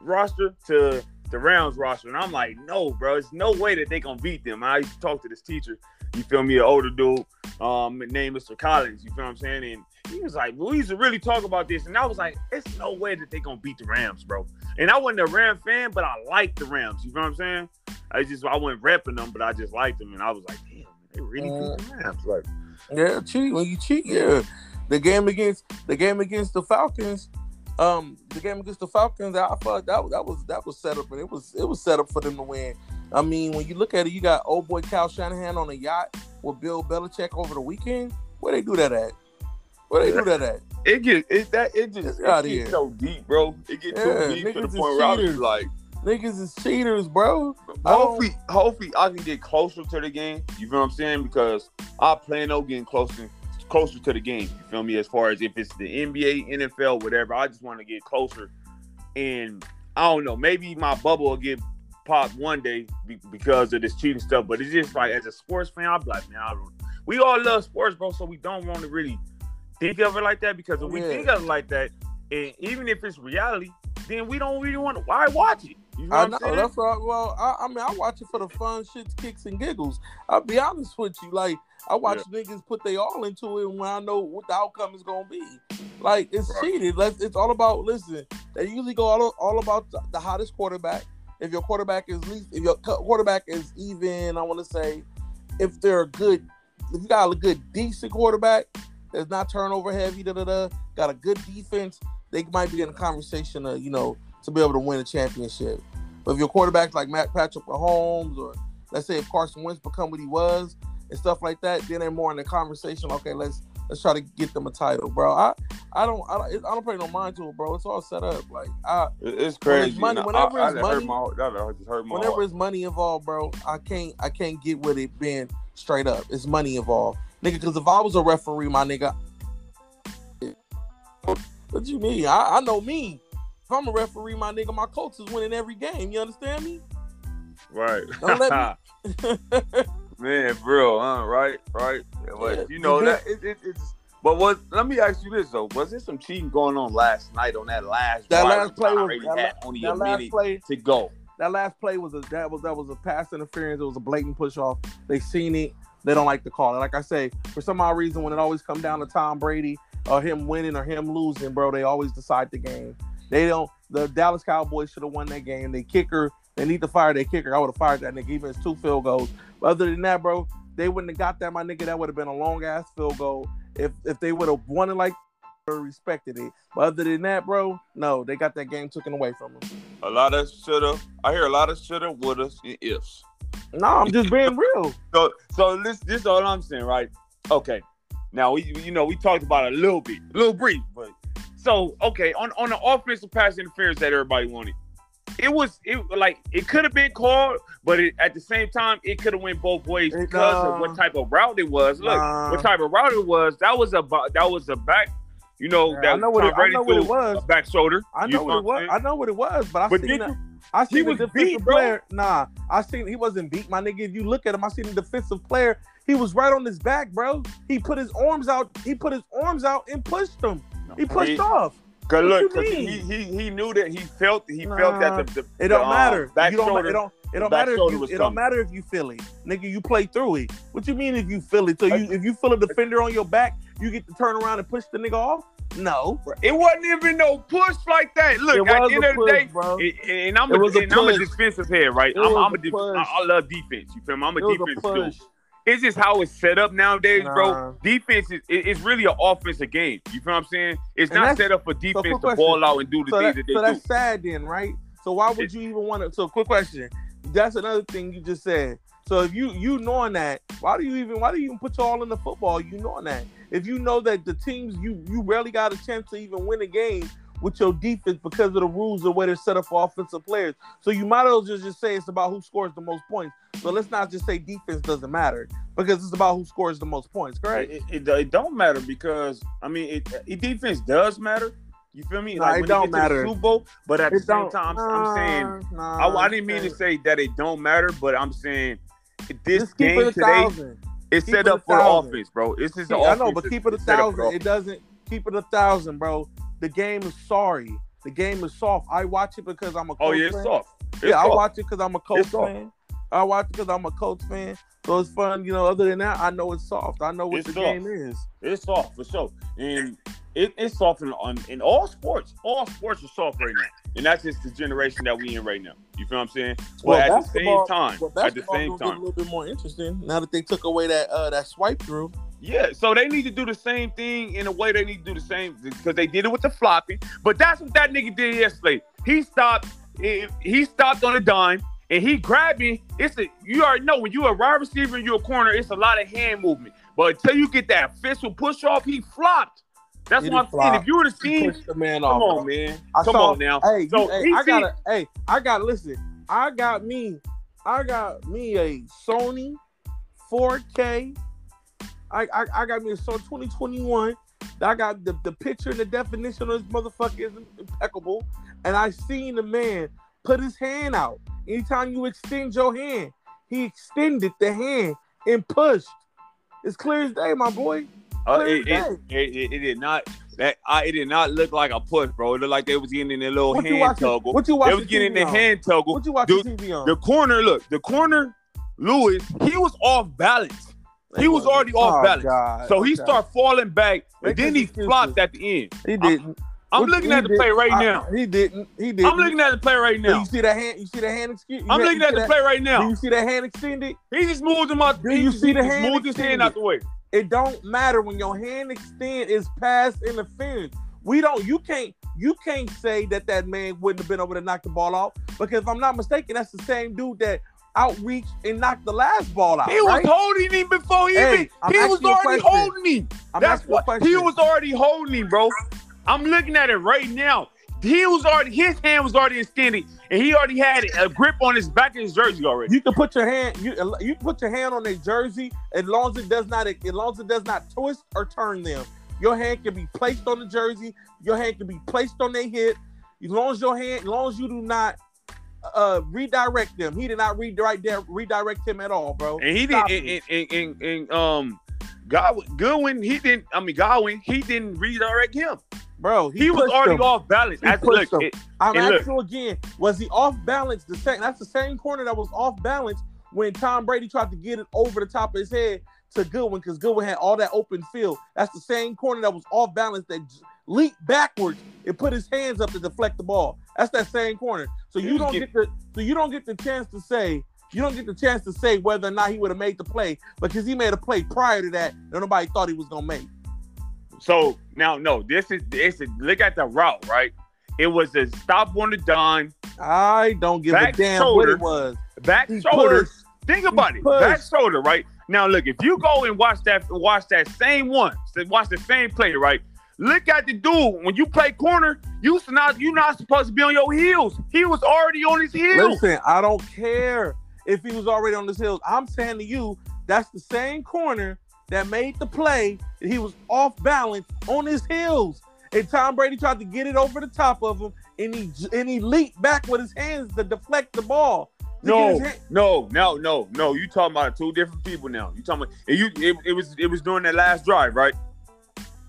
roster to the Rams roster, and I'm like, no, bro, it's no way that they gonna beat them. I used to talk to this teacher. You feel me? An older dude, um, named Mr. Collins. You feel what I'm saying? And he was like, we used to really talk about this, and I was like, it's no way that they gonna beat the Rams, bro. And I wasn't a Ram fan, but I liked the Rams. You feel what I'm saying? I just I wasn't repping them, but I just liked them, and I was like, damn, they really beat the Rams. Like, Yeah, cheat when you cheat. Yeah, the game against the game against the Falcons, um, the game against the Falcons, I felt like that that was that was set up and it was it was set up for them to win. I mean, when you look at it, you got old boy Kyle Shanahan on a yacht with Bill Belichick over the weekend. Where they do that at? Where they do that at? it get it that it just it here. gets so deep, bro. It gets Yeah, too deep to the point where I was like. Niggas is cheaters, bro. I Hopefully, hopefully I can get closer to the game. You feel what I'm saying? Because I plan on getting closer, closer to the game. You feel me? As far as if it's the NBA, NFL, whatever, I just want to get closer. And I don't know, maybe my bubble will get popped one day because of this cheating stuff. But it's just like as a sports fan, I'm like, man, I don't. We all love sports, bro. So we don't want to really think of it like that because if we think of it like that, and even if it's reality, then we don't really want to. Why watch it? You know I know saying? that's right. Well, I, I mean, I watch it for the fun, shits, kicks, and giggles. I'll be honest with you. Like, I watch niggas put they all into it when I know what the outcome is gonna be. Like, it's Right. cheated. Let's, it's all about. Listen, they usually go all, all about the, the hottest quarterback. If your quarterback is least, if your quarterback is even, I want to say, if they're a good, if you got a good decent quarterback that's not turnover heavy, da da da, got a good defense, they might be in a conversation of you know to be able to win a championship. But if your quarterback's like Matt Patrick Mahomes, or let's say if Carson Wentz become what he was and stuff like that, then they're more in the conversation. Okay, let's let's try to get them a title, bro. I I don't I don't, I don't pay no mind to it, bro. It's all set up. Like I It- It's When it's crazy. money- whenever I it's money- hurt my heart. that done just hurt my whenever heart. it's money involved, bro, I can't I can't get with it being straight up. It's money involved, nigga. Because if I was a referee, my nigga, what you mean? I, I know me. If I'm a referee, my nigga, my coach is winning every game. You understand me? Right. Don't let [laughs] [laughs] Man, for real, huh? Right, right. Yeah, but you know mm-hmm. that it, it, it's But what? let me ask you this though: Was there some cheating going on last night on that last? That last play was- that had la- only that a last minute play- to go. That last play was a that was that was a pass interference. It was a blatant push off. They seen it. They don't like to call it. Like I say, for some odd reason, when it always come down to Tom Brady or him winning or him losing, bro, they always decide the game. They don't. The Dallas Cowboys should have won that game. They kicker. They need to fire their kicker. I would have fired that nigga even it's two field goals. But other than that, bro, they wouldn't have got that, my nigga. That would have been a long ass field goal. If if they would have won it like or respected it. But other than that, bro, no, they got that game taken away from them. A lot of shoulda. I hear a lot of shoulda, wouldas, and ifs. No, I'm just being [laughs] real. So, so this, this is all I'm saying, right? Okay. Now we, you know, we talked about a little bit, a little brief, but so okay on on the offensive pass interference that everybody wanted. It was it like it could have been called, but it, at the same time it could have went both ways It, because uh, of what type of route it was. Look, Nah. what type of route it was. That was a bu- that was a back. You know Yeah, that I know what Tom it- I know what it was. back shoulder. I You know what it was. I'm I know what it was, but I But seen did that. seen he the was defensive beat, bro. player. Nah, I seen he wasn't beat, my nigga. If you look at him, I seen the defensive player. He was right on his back, bro. He put his arms out. He put his arms out and pushed him. He pushed He- off. Cause What look, 'cause he, he he knew that he felt he felt that the, the It don't the, um, matter. back you don't. shoulder. It don't. It don't matter. If you, it don't matter if you feel it, nigga. You play through it. What you mean if you feel it? So you, if you feel a defender on your back, you get to turn around and push the nigga off? No. It wasn't even no push like that. Look, at the end of the push, day, bro. it- and I'm a, and I'm a defensive head, right? I'm, I'm a a def- I, I love defense. You feel me? I'm a It a defense push. dude. It's just how it's set up nowadays, Nah. bro. Defense is it- it's really an offensive game. You feel what I'm saying? It's And not set up for defense quick to question. ball out and do the so things that, that, so they do. that's sad then, right? So why would you even want to? So quick question. That's another thing you just said. So if you you knowing that, why do you even why do you even put y'all in the football? You knowing that if you know that the teams you you rarely got a chance to even win a game with your defense because of the rules of where they're set up for offensive players. So you might as well just, say it's about who scores the most points. So let's not just say defense doesn't matter because it's about who scores the most points, correct? It, it, it don't matter because I mean, it, it defense does matter. You feel me? Nah, it when don't you get to the matter. Super Bowl, but at the same time, I'm, I'm saying Nah, I, I didn't mean to say that it don't matter, but I'm saying this game it today thousand. is keep set it up for thousand. offense, bro. It's just See, the I know, but keep it a is set up for thousand. It doesn't keep it a thousand, bro. The game is sorry. The game is soft. I watch it because I'm a coach Oh yeah, it's fan. soft. It's yeah, I watch it because I'm a soft. fan. I watch it because I'm a coach fan. So it's fun, you know. Other than that, I know it's soft. I know what It's the soft. game is. It's soft for sure, and it, it's soft in, on, in all sports. All sports are soft right now, and that's just the generation that we in right now. You feel what I'm saying? But at the same time, well, at the same gonna a time, little bit more interesting now that they took away that uh that swipe through. Yeah. So they need to do the same thing in a way. They need to do the same because they did it with the flopping. But that's what that nigga did yesterday. He stopped. He he stopped on a dime. And he grabbed me. It's a you already know when you're a wide receiver and you're a corner, it's a lot of hand movement. But until you get that fist push off, he flopped. That's what I'm saying. If you He seen, pushed the man come off. on, man. I come saw- on now. Hey, So hey, I see- got hey, I got listen. I got me, I got me a Sony 4K. I I, I got me a Sony 2021. I got the, the picture and the definition of this motherfucker is impeccable. And I seen the man put his hand out. Anytime you extend your hand, he extended the hand and pushed. It's clear as day, my boy. Uh, it, as it, it, it, did not. That I, it did not look like a push, bro. It looked like they was getting in their little What hand tuggle. What you They watching? was getting in on? hand tuggle. What you watching Dude, TV on? The corner, look, the corner, Lewis, he was off balance. He was already off Oh, balance. God. So he Okay. started falling back, and then he flopped at the end. He didn't. I'm looking at the did- play right I- now. He didn't. He didn't. I'm looking at the play right now. you see that hand? You see the hand excuse? I'm looking at the that- play right Do now. you see that hand extended? He just moved him out. Do you see the hand moved his hand out the way. It don't matter when your hand extend is past interference. We don't. You can't. You can't say that that man wouldn't have been able to knock the ball off because if I'm not mistaken, that's the same dude that outreached and knocked the last ball out. He was holding him before he Hey, even. I'm He was already holding him. I'm That's asking you a what he was already holding him, bro. I'm looking at it right now. He was already his hand was already extended, and he already had a grip on his back of his jersey already. You can put your hand. You you put your hand on their jersey as long as it does not as long as it does not twist or turn them. Your hand can be placed on the jersey. Your hand can be placed on their hip. As long as your hand, as long as you do not uh redirect them. He did not redirect them, redirect him at all, bro. And he Stop did, it. and, and, and, and, um, Godwin, Goodwin, he didn't. I mean, Godwin, he didn't redirect him. Bro, He, was already him. off balance. He pushed look, it- I'm and look. asking you again. Was he off balance? The same. That's the same corner that was off balance when Tom Brady tried to get it over the top of his head to Goodwin because Goodwin had all that open field. That's the same corner that was off balance that leaped backwards and put his hands up to deflect the ball. That's that same corner. So you don't get the so you don't get the chance to say you don't get the chance to say whether or not he would have made the play because he made a play prior to that that nobody thought he was gonna make. so now, no, this is this is look at the route, right? It was a stop on the dime, I don't give Back a damn shoulder. what it was. back He shoulder. pushed. Think about it, pushed. back shoulder, right? Now, look, if you go and watch that, watch that same one, watch the same play, right? Look at the dude when you play corner. You not you not supposed to be on your heels. He was already on his heels. Listen, I don't care if he was already on his heels. I'm saying to you, that's the same corner that made the play. He was off balance on his heels. And Tom Brady tried to get it over the top of him, and he and he leaped back with his hands to deflect the ball. No, no, no, no, no. You talking about two different people now. You talking about and you it, it was it was during that last drive, right?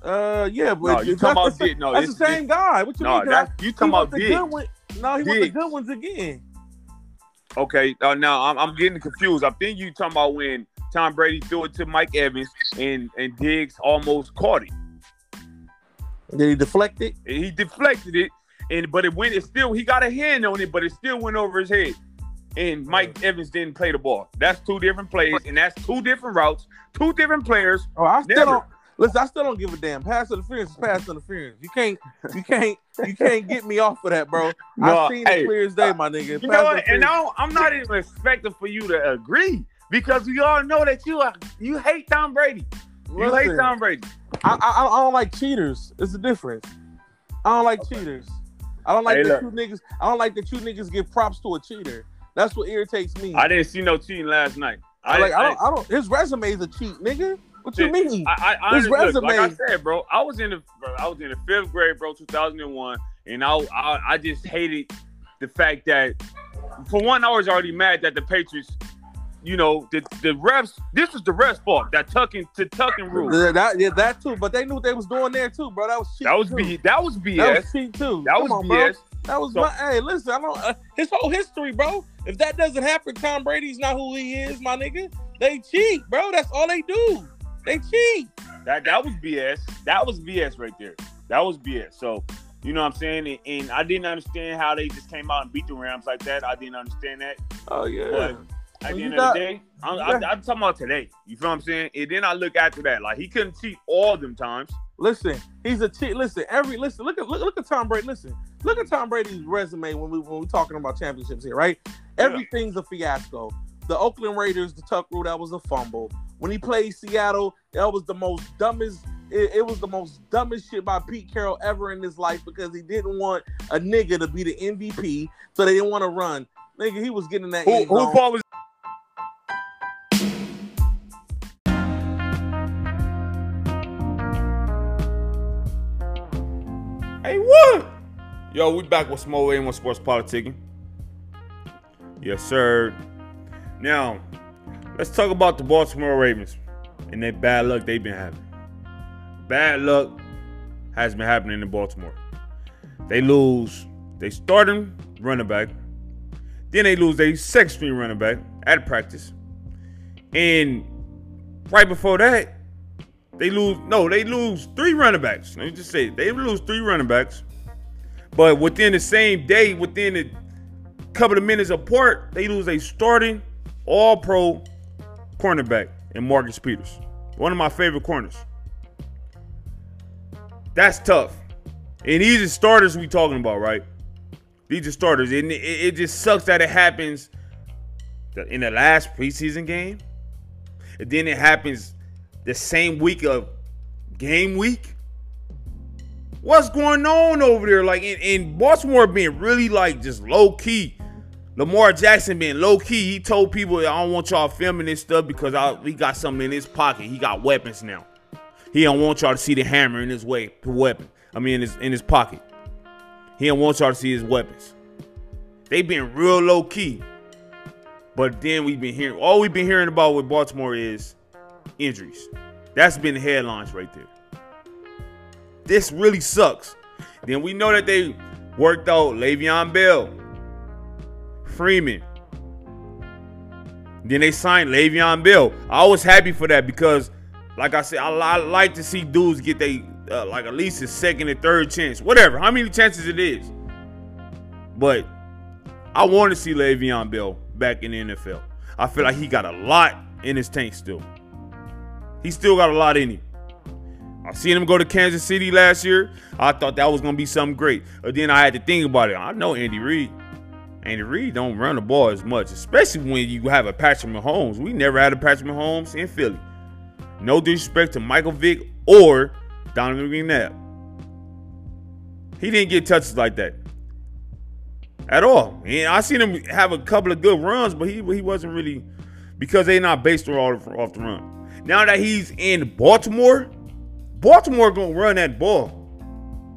Uh, yeah, but No, you talking about the, Dig- no, that's the same guy. What you No, mean? that's you talking about one. No, he want the good ones again. Okay, uh, now I'm, I'm getting confused. I think you talking about when Tom Brady threw it to Mike Evans and and Diggs almost caught it. Did he deflect it? He deflected it, and but it went. It still he got a hand on it, but it still went over his head. And Mike Evans didn't play the ball. That's two different plays, and that's two different routes, two different players. Oh, I still Never. don't listen. I still don't give a damn. Pass interference is pass interference. You can't, you can't, you can't get me off of that, bro. No, I seen hey, it clear as day, my nigga. You Pass know what? And. I I'm not even expecting for you to agree because we all know that you are you hate Tom Brady. You hate Tom Brady. I, I, I don't like cheaters. It's the difference. I don't like cheaters. I don't like Hey, that look. you niggas. I don't like that you niggas give props to a cheater. That's what irritates me. I didn't see no cheating last night. I like. I don't. I don't. His resume is a cheat, nigga. What you mean? I, I, I His look, like I said, bro, I was in the bro, I was in the fifth grade, bro, 2001, and I, I I just hated the fact that for one, I was already mad that the Patriots, you know, the the refs. This was the refs' fault. That tucking to tucking rule. Yeah, that, yeah, that too. But they knew what they was doing there too, bro. That was cheat. That was too. B. That was That BS. was cheat too. That Come was on, bro. BS. That was So- my. Hey, listen, I don't. Uh, his whole history, bro. If that doesn't happen, Tom Brady's not who he is, my nigga. They cheat, bro. That's all they do. They cheat. That that was BS. That was BS right there. That was BS. So you know what I'm saying? And, and I didn't understand how they just came out and beat the Rams like that. I didn't understand that. Oh yeah. But at Well, the end got- of the day, I'm, I'm, I'm talking about today. You feel what I'm saying? And then I look after that. Like he couldn't cheat all them times. Listen, he's a cheat. Listen, every listen. Look at look, look at Tom Brady. Listen, look at Tom Brady's resume when we when we talking about championships here, right? Everything's a fiasco. The Oakland Raiders, the tuck rule, that was a fumble. When he played Seattle, that was the most dumbest. It, it was the most dumbest shit by Pete Carroll ever in his life because he didn't want a nigga to be the MVP, so they didn't want to run. Nigga, he was getting that. Who, who was? Hey, what? Yo, we back with Small A1 Sports Politicking. Yes, sir. Now, let's talk about the Baltimore Ravens and that bad luck they've been having. Bad luck has been happening in Baltimore. They lose they starting running back. Then they lose their second string running back at practice. And right before that, they lose no, they lose three running backs. Let me just say they lose three running backs. But within the same day, within a couple of minutes apart, they lose a starting all pro cornerback in Marcus Peters. One of my favorite corners. That's tough. And these are starters we talking about, right? These are starters. And it, it just sucks that it happens in the last preseason game. And then it happens the same week of game week. What's going on over there? Like in, in Baltimore being really like just low key. Lamar Jackson being low key. He told people, I don't want y'all filming this stuff because I, we got something in his pocket. He got weapons now. He don't want y'all to see the hammer in his way, the weapon. I mean, in his in his pocket. He don't want y'all to see his weapons. They been real low key. But then we've been hearing all we've been hearing about with Baltimore is injuries. That's been the headlines right there. This really sucks. Then we know that they worked out Le'Veon Bell, Freeman. Then they signed Le'Veon Bell. I was happy for that because, like I said, I, I like to see dudes get they uh, like at least a second and third chance, whatever, how many chances it is. But I want to see Le'Veon Bell back in the NFL. I feel like he got a lot in his tank still. He still got a lot in him. I seen him go to Kansas City last year. I thought that was gonna be something great. But then I had to think about it. I know Andy Reid. Andy Reid don't run the ball as much, especially when you have a Patrick Mahomes. We never had a Patrick Mahomes in Philly. No disrespect to Michael Vick or Donovan McNabb. He didn't get touches like that at all. And I seen him have a couple of good runs, but he he wasn't really because they're not based off, off the run. Now that he's in Baltimore, Baltimore gonna run that ball.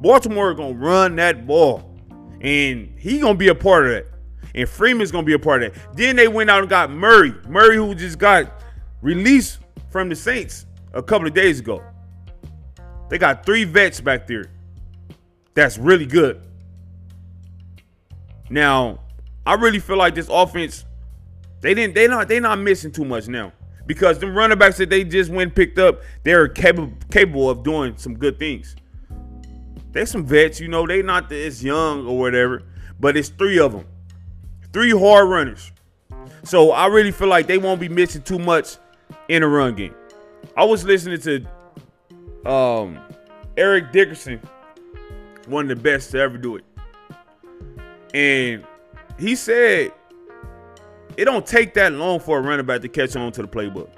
Baltimore gonna run that ball, and he gonna be a part of that. And Freeman's gonna be a part of that. Then they went out and got Murray, Murray who just got released from the Saints a couple of days ago. They got three vets back there. That's really good. Now, I really feel like this offense, they didn't, they not, they not missing too much now because the running backs that they just went picked up, they're capable capable of doing some good things. There's some vets, you know, they not as young or whatever, but it's three of them, three hard runners. So I really feel like they won't be missing too much in a run game. I was listening to um, Eric Dickerson, one of the best to ever do it. And he said it don't take that long for a running back to catch on to the playbook.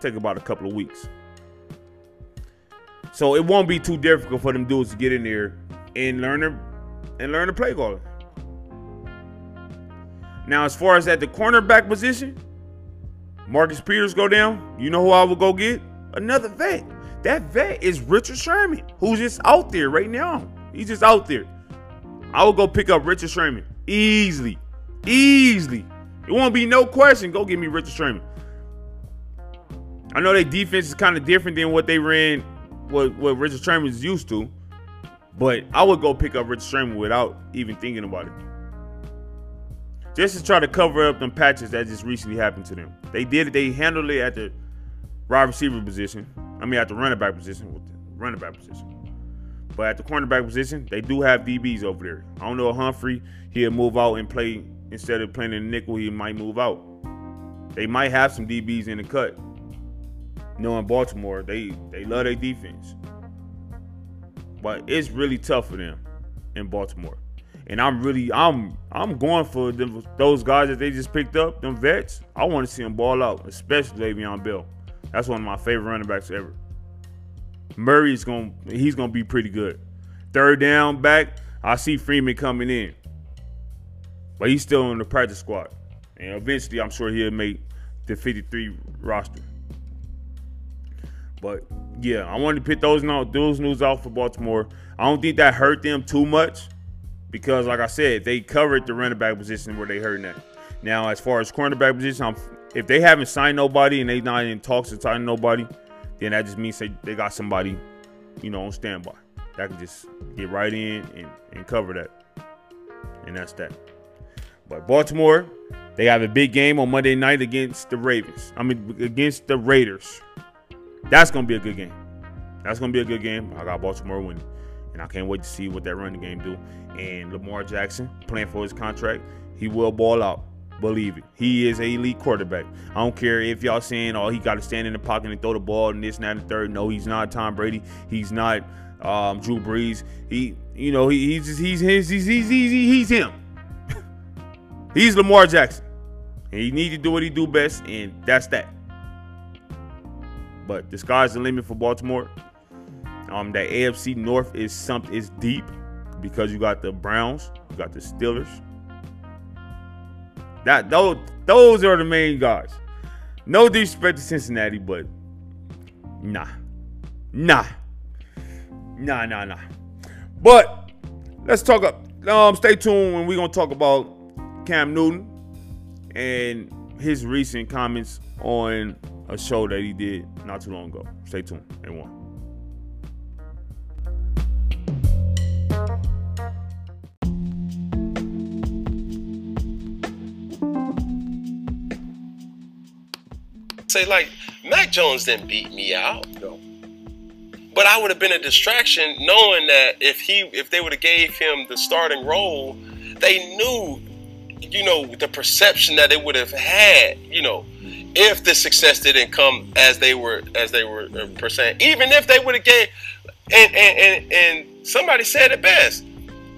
Take about a couple of weeks. So it won't be too difficult for them dudes to get in there and learn to, and learn to play calling. Now, as far as at the cornerback position, Marcus Peters go down. You know who I will go get? Another vet. That vet is Richard Sherman, who's just out there right now. He's just out there. I will go pick up Richard Sherman easily. Easily. It won't be no question. Go get me Richard Sherman. I know their defense is kind of different than what they ran, what, what Richard Sherman is used to. But I would go pick up Richard Sherman without even thinking about it. Just to try to cover up them patches that just recently happened to them. They did it. They handled it at the wide receiver position. I mean, at the running back position. With the running back position. But at the cornerback position, they do have DBs over there. I don't know Humphrey, he'll move out and play instead of playing in nickel, he might move out. They might have some DBs in the cut. Knowing Baltimore, they they love their defense. But it's really tough for them in Baltimore. And I'm really I'm I'm going for them, those guys that they just picked up, them vets. I want to see them ball out, especially Le'Veon Bell. That's one of my favorite running backs ever. Murray's gonna he's to be pretty good. Third down back, I see Freeman coming in. But he's still in the practice squad. And eventually I'm sure he'll make the 53 roster. But yeah, I wanted to put those those news out for Baltimore. I don't think that hurt them too much because, like I said, they covered the running back position where they hurt that. Now, as far as cornerback position, I'm, if they haven't signed nobody and they not in talks to sign nobody, then that just means they, they got somebody, you know, on standby that can just get right in and, and cover that. And that's that. But Baltimore, they have a big game on Monday night against the Ravens. I mean, against the Raiders. That's going to be a good game. That's going to be a good game. I got Baltimore winning. And I can't wait to see what that running game do. And Lamar Jackson playing for his contract, he will ball out. Believe it. He is a elite quarterback. I don't care if y'all saying, oh, he got to stand in the pocket and throw the ball and this and that and third. No, he's not Tom Brady. He's not um, Drew Brees. He, you know, he, he's just, he's he's he's he's, he's, he's him. [laughs] he's Lamar Jackson. And he need to do what he do best, and that's that. But the sky's the limit for Baltimore. Um, that AFC North is something is deep because you got the Browns, you got the Steelers, that those those are the main guys. No disrespect to Cincinnati, but nah, nah, nah, nah, nah. But let's talk up. Um, stay tuned when we're gonna talk about Cam Newton and his recent comments on a show that he did not too long ago. Stay tuned. And Say like Mac Jones didn't beat me out. No. But I would have been a distraction knowing that if he if they would have gave him the starting role, they knew, you know, the perception that they would have had, you know, if the success didn't come as they were as they were uh, percent. Even if they would have gave and, and and and somebody said it best.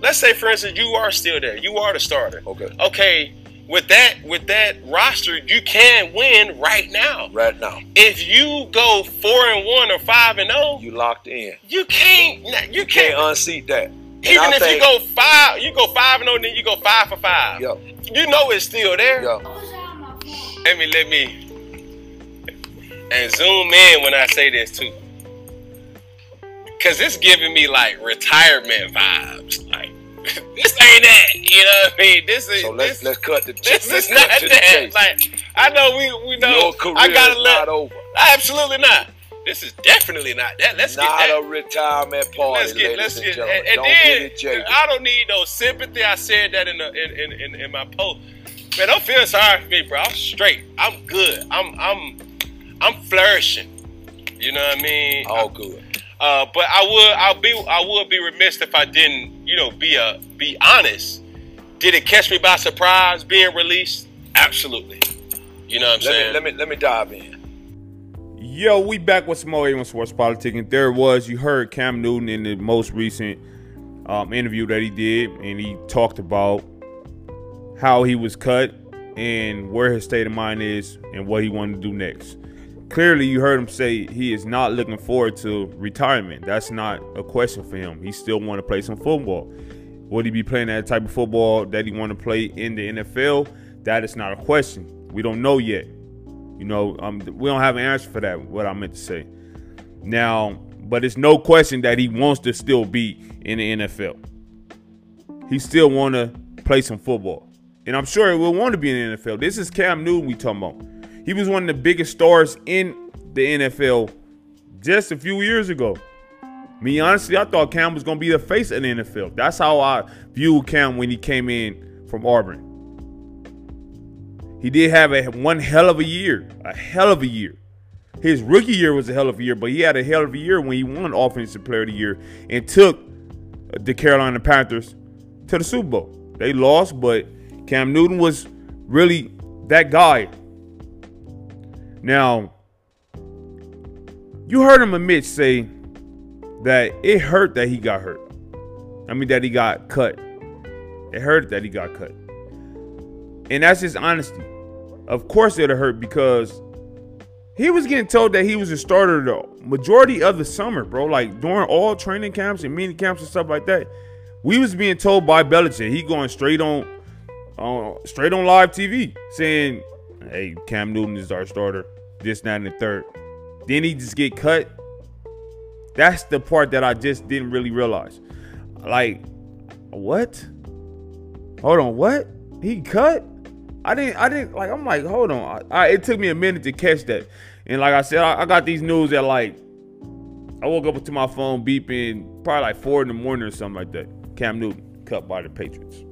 Let's say for instance you are still there. You are the starter. Okay. Okay, with that with that roster, you can win right now. Right now, If you go four and one or five and zero, you locked in. you can't. You You can't can't. unseat that. And Even I if think- you go five, you go five and zero, then you go five for five. Yeah, You know it's still there. yeah. Let me let me and zoom in when I say this too, cause it's giving me like retirement vibes. Like this ain't that. You know what I mean? This is So let's this, let's cut the this is not that. Like I know we we know. I gotta let. not over. Absolutely not. This is definitely not that. Let's Not get that. a retirement party, let's get, let's and get, gentlemen. and, and Don't then get it. I don't need no sympathy. I said that in the in, in, in, in my post. Man, don't feel sorry for me, bro. I'm straight. I'm good. I'm I'm I'm flourishing. You know what I mean? All good. Uh, but I would I'll be I would be remiss if I didn't you know be a be honest. Did it catch me by surprise being released? Absolutely. You know what I'm Let saying? me let me let me dive in. Yo, we back with some more A1 Sports Politics. And there it was, you heard Cam Newton in the most recent um, interview that he did, and he talked about how he was cut and where his state of mind is and what he wanted to do next. Clearly, you heard him say he is not looking forward to retirement. That's not a question for him. He still want to play some football. Would he be playing that type of football that he want to play in the NFL? That is not a question. We don't know yet. You know, um, we don't have an answer for that. What I meant to say. Now, but it's no question that he wants to still be in the NFL. He still want to play some football, and I'm sure he will want to be in the NFL. This is Cam Newton we talking about. He was one of the biggest stars in the NFL just a few years ago. Me honestly, I thought Cam was gonna be the face of the NFL. That's how I viewed Cam when he came in from Auburn. He did have a one hell of a year, a hell of a year. His rookie year was a hell of a year, but he had a hell of a year when he won Offensive Player of the Year and took the Carolina Panthers to the Super Bowl. They lost, but Cam Newton was really that guy. Now, you heard him admit say that it hurt that he got hurt. I mean that he got cut. It hurt that he got cut. And that's his honesty. Of course it'll hurt because he was getting told that he was a starter the majority of the summer, bro. Like during all training camps and mini camps and stuff like that. We was being told by Belichick, he going straight on on straight on live TV saying, Hey, Cam Newton is our starter. This, that, and the third. Then he just get cut. That's the part that I just didn't really realize. Like, what? Hold on, what? He cut? I didn't. I didn't like. I'm like, hold on. I, it took me a minute to catch that. And like I said, I, I got these news that like, I woke up to my phone beeping probably like four in the morning or something like that. Cam Newton cut by the Patriots.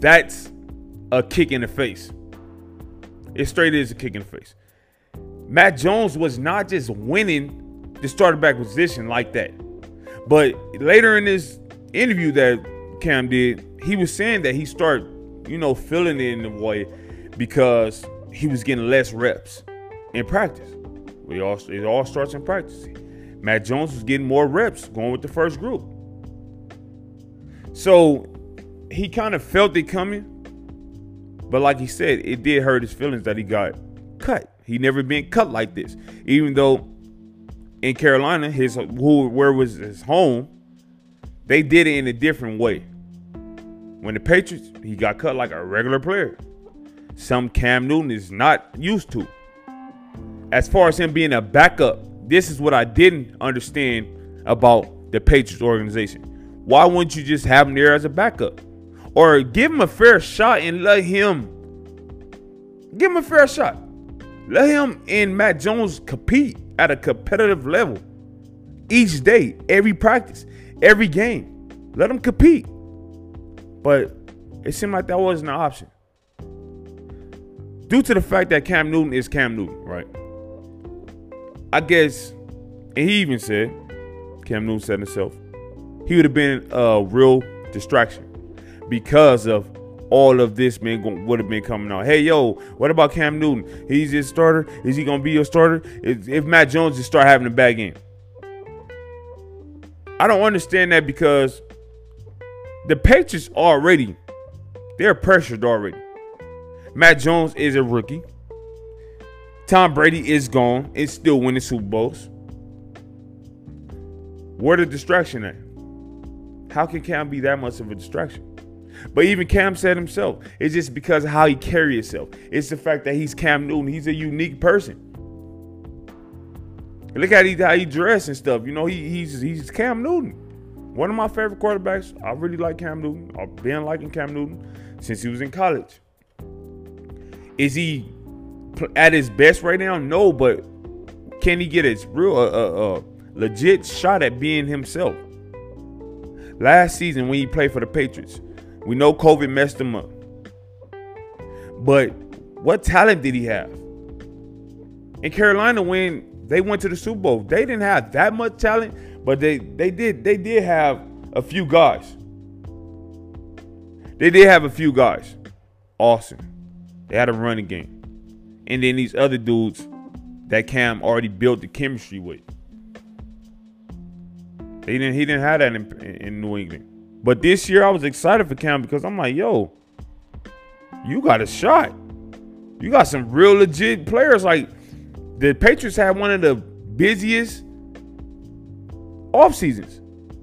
That's a kick in the face. It straight is a kick in the face. Matt Jones was not just winning the starter back position like that. But later in this interview that Cam did, he was saying that he started, you know, feeling it in the way because he was getting less reps in practice. We all it all starts in practice. Matt Jones was getting more reps going with the first group. So he kind of felt it coming. But like he said, it did hurt his feelings that he got cut. He never been cut like this. Even though in Carolina, his who where was his home, they did it in a different way. When the Patriots, he got cut like a regular player. Some Cam Newton is not used to. As far as him being a backup, this is what I didn't understand about the Patriots organization. Why wouldn't you just have him there as a backup? Or give him a fair shot and let him give him a fair shot. Let him and Matt Jones compete at a competitive level each day, every practice, every game. Let them compete. But it seemed like that wasn't an option. Due to the fact that Cam Newton is Cam Newton, right? I guess, and he even said, Cam Newton said himself, he would have been a real distraction because of all of this man would have been coming out. Hey, yo, what about Cam Newton? He's his starter. Is he gonna be your starter? If, if Mac Jones just start having a bad game, I don't understand that because the Patriots already they're pressured already. Mac Jones is a rookie. Tom Brady is gone. It's still winning Super Bowls. Where the distraction at? How can Cam be that much of a distraction? But even Cam said himself, it's just because of how he carry himself. It's the fact that he's Cam Newton. He's a unique person. Look at how he dress and stuff. You know, he, he's he's Cam Newton. One of my favorite quarterbacks. I really like Cam Newton. I've been liking Cam Newton since he was in college. Is he at his best right now? No, but can he get his real, uh, uh, uh, legit shot at being himself? Last season when he played for the Patriots, we know COVID messed him up. But what talent did he have? In Carolina, when they went to the Super Bowl, they didn't have that much talent, but they they did they did have a few guys. They did have a few guys. Awesome. They had a running game. And then these other dudes that Cam already built the chemistry with. They didn't he didn't have that in, in New England. But this year I was excited for Cam because I'm like, yo, you got a shot. You got some real legit players. Like the Patriots had one of the busiest off seasons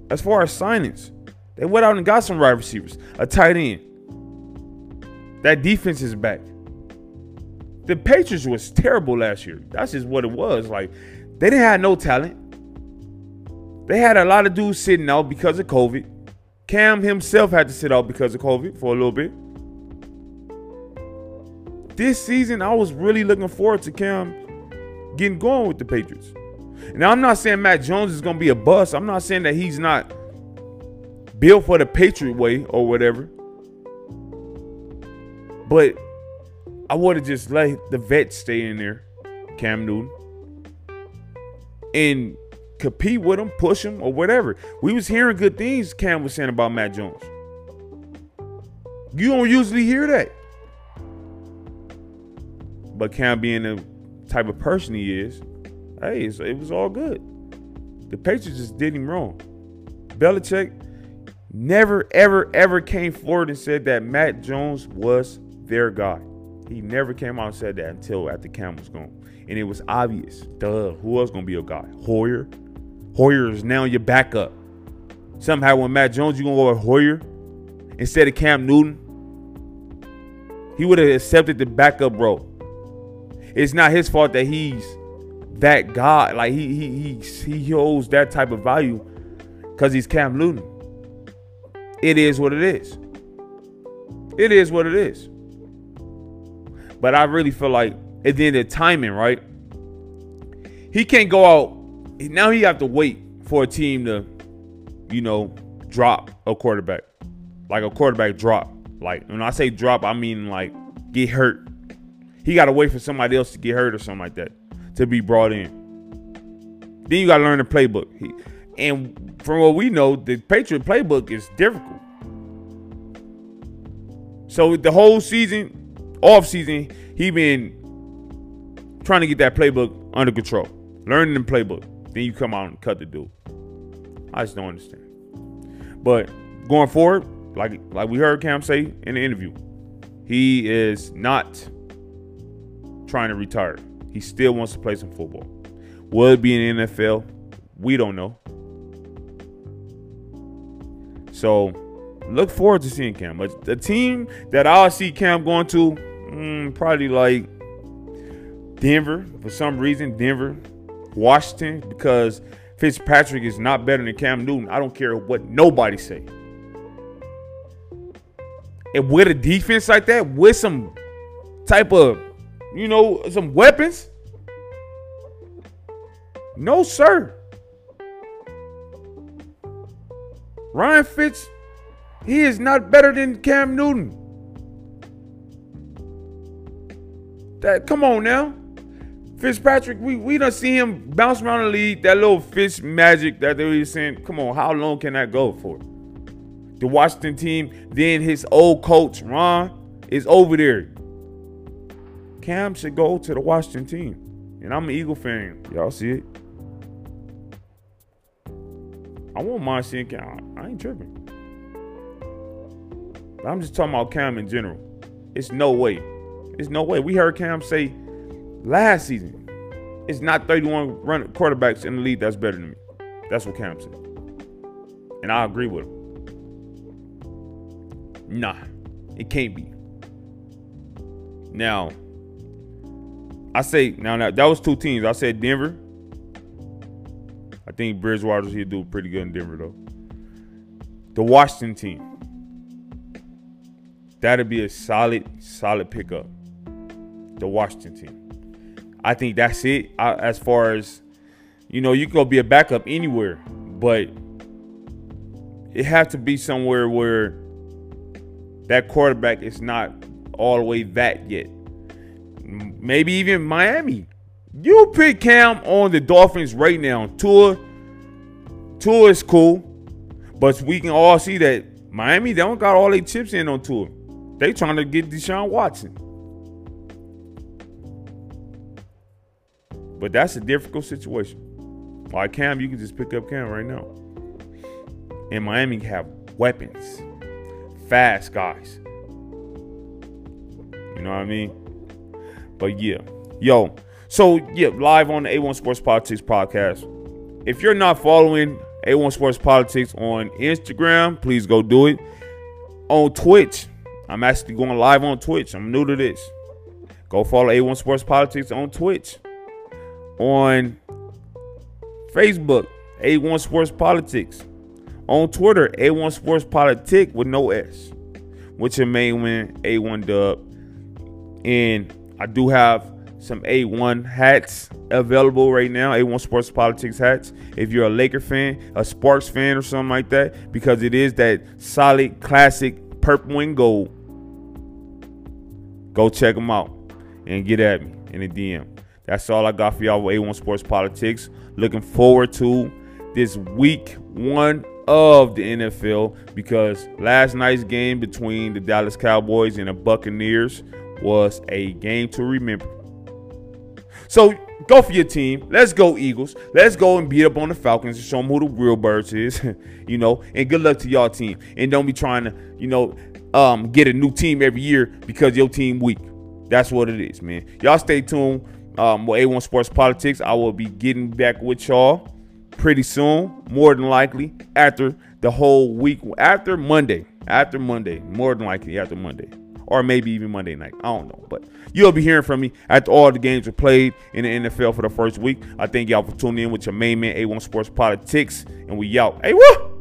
as far as signings. They went out and got some wide receivers, a tight end. That defense is back. The Patriots was terrible last year. That's just what it was. Like they didn't have no talent. They had a lot of dudes sitting out because of COVID. Cam himself had to sit out because of COVID for a little bit. This season, I was really looking forward to Cam getting going with the Patriots. Now, I'm not saying Mac Jones is going to be a bust. I'm not saying that he's not built for the Patriot way or whatever. But I would have just let the vet stay in there, Cam Newton, and compete with him, push him, or whatever. We was hearing good things Cam was saying about Mac Jones. You don't usually hear that. But Cam being the type of person he is, hey, it was all good. The Patriots just did him wrong. Belichick never, ever, ever came forward and said that Mac Jones was their guy. He never came out and said that until after Cam was gone. And it was obvious. Duh, who was gonna be a guy? Hoyer? Hoyer is now your backup. Somehow when Mac Jones, you're gonna go with Hoyer instead of Cam Newton? He would have accepted the backup role. It's not his fault that he's that guy. Like he he he he holds that type of value because he's Cam Newton. It is what it is. It is what it is. But I really feel like, at the end of timing, right? He can't go out. Now he have to wait for a team to, you know, drop a quarterback. Like a quarterback drop. Like when I say drop, I mean like get hurt. He got to wait for somebody else to get hurt or something like that to be brought in. Then you got to learn the playbook. He, and from what we know, the Patriot playbook is difficult. So the whole season, off season, he been trying to get that playbook under control, learning the playbook. Then you come out and cut the dude. I just don't understand. But going forward, like like we heard Cam say in the interview, he is not trying to retire. He still wants to play some football. Will it be in the NFL? We don't know. So look forward to seeing Cam. But the team that I'll see Cam going to, mm, probably like Denver for some reason. Denver, Washington, because Fitzpatrick is not better than Cam Newton. I don't care what nobody say. And with a defense like that, with some type of you know, some weapons? No, sir. Ryan Fitz, he is not better than Cam Newton. That come on now. Fitzpatrick, we, we don't see him bounce around the league. That little Fitz magic that they were saying, come on, how long can that go for? The Washington team, then his old coach, Ron, is over there. Cam should go to the Washington team. And I'm an Eagle fan. Y'all see it? I won't mind seeing Cam. I ain't tripping. But I'm just talking about Cam in general. It's no way. It's no way. We heard Cam say last season, it's not 31 run quarterbacks in the league that's better than me. That's what Cam said. And I agree with him. Nah, it can't be. Now, I say now, now that was two teams. I said Denver. I think Bridgewater's he'll do pretty good in Denver though. The Washington team. That'd be a solid, solid pickup. The Washington team. I think that's it. I, as far as you know, you can go be a backup anywhere, but it has to be somewhere where that quarterback is not all the way that yet. Maybe even Miami. You pick Cam on the Dolphins right now. Tua, Tua is cool, but we can all see that Miami they don't got all their chips in on Tua. They trying to get Deshaun Watson. But that's a difficult situation. Like Cam, you can just pick up Cam right now. And Miami have weapons, fast guys. You know what I mean? But yeah, yo. So yeah, live on the A1 Sports Politics podcast. If you're not following A1 Sports Politics on Instagram, please go do it. On Twitch, I'm actually going live on Twitch. I'm new to this. Go follow A1 Sports Politics on Twitch. On Facebook, A1 Sports Politics. On Twitter, A1 Sports Politic with no S. What's your main win? A1 Dub. And I do have some A1 hats available right now. A1 Sports Politics hats. If you're a Laker fan, a Sparks fan, or something like that, because it is that solid, classic purple and gold. Go check them out and get at me in the DM. That's all I got for y'all with A1 Sports Politics. Looking forward to this week one of the NFL because last night's game between the Dallas Cowboys and the Buccaneers was a game to remember. So go for your team. Let's go Eagles. Let's go and beat up on the Falcons and show them who the real birds is. [laughs] you know, and good luck to y'all team. And don't be trying to, you know, um, get a new team every year because your team weak. That's what it is, man. Y'all stay tuned. Um, with A1 Sports Politics, I will be getting back with y'all pretty soon, more than likely after the whole week, after Monday, after Monday, more than likely after Monday, or maybe even Monday night. I don't know, but you'll be hearing from me after all the games are played in the NFL for the first week. I thank y'all for tuning in with your main man A1 Sports Politics, and we out. Hey, what?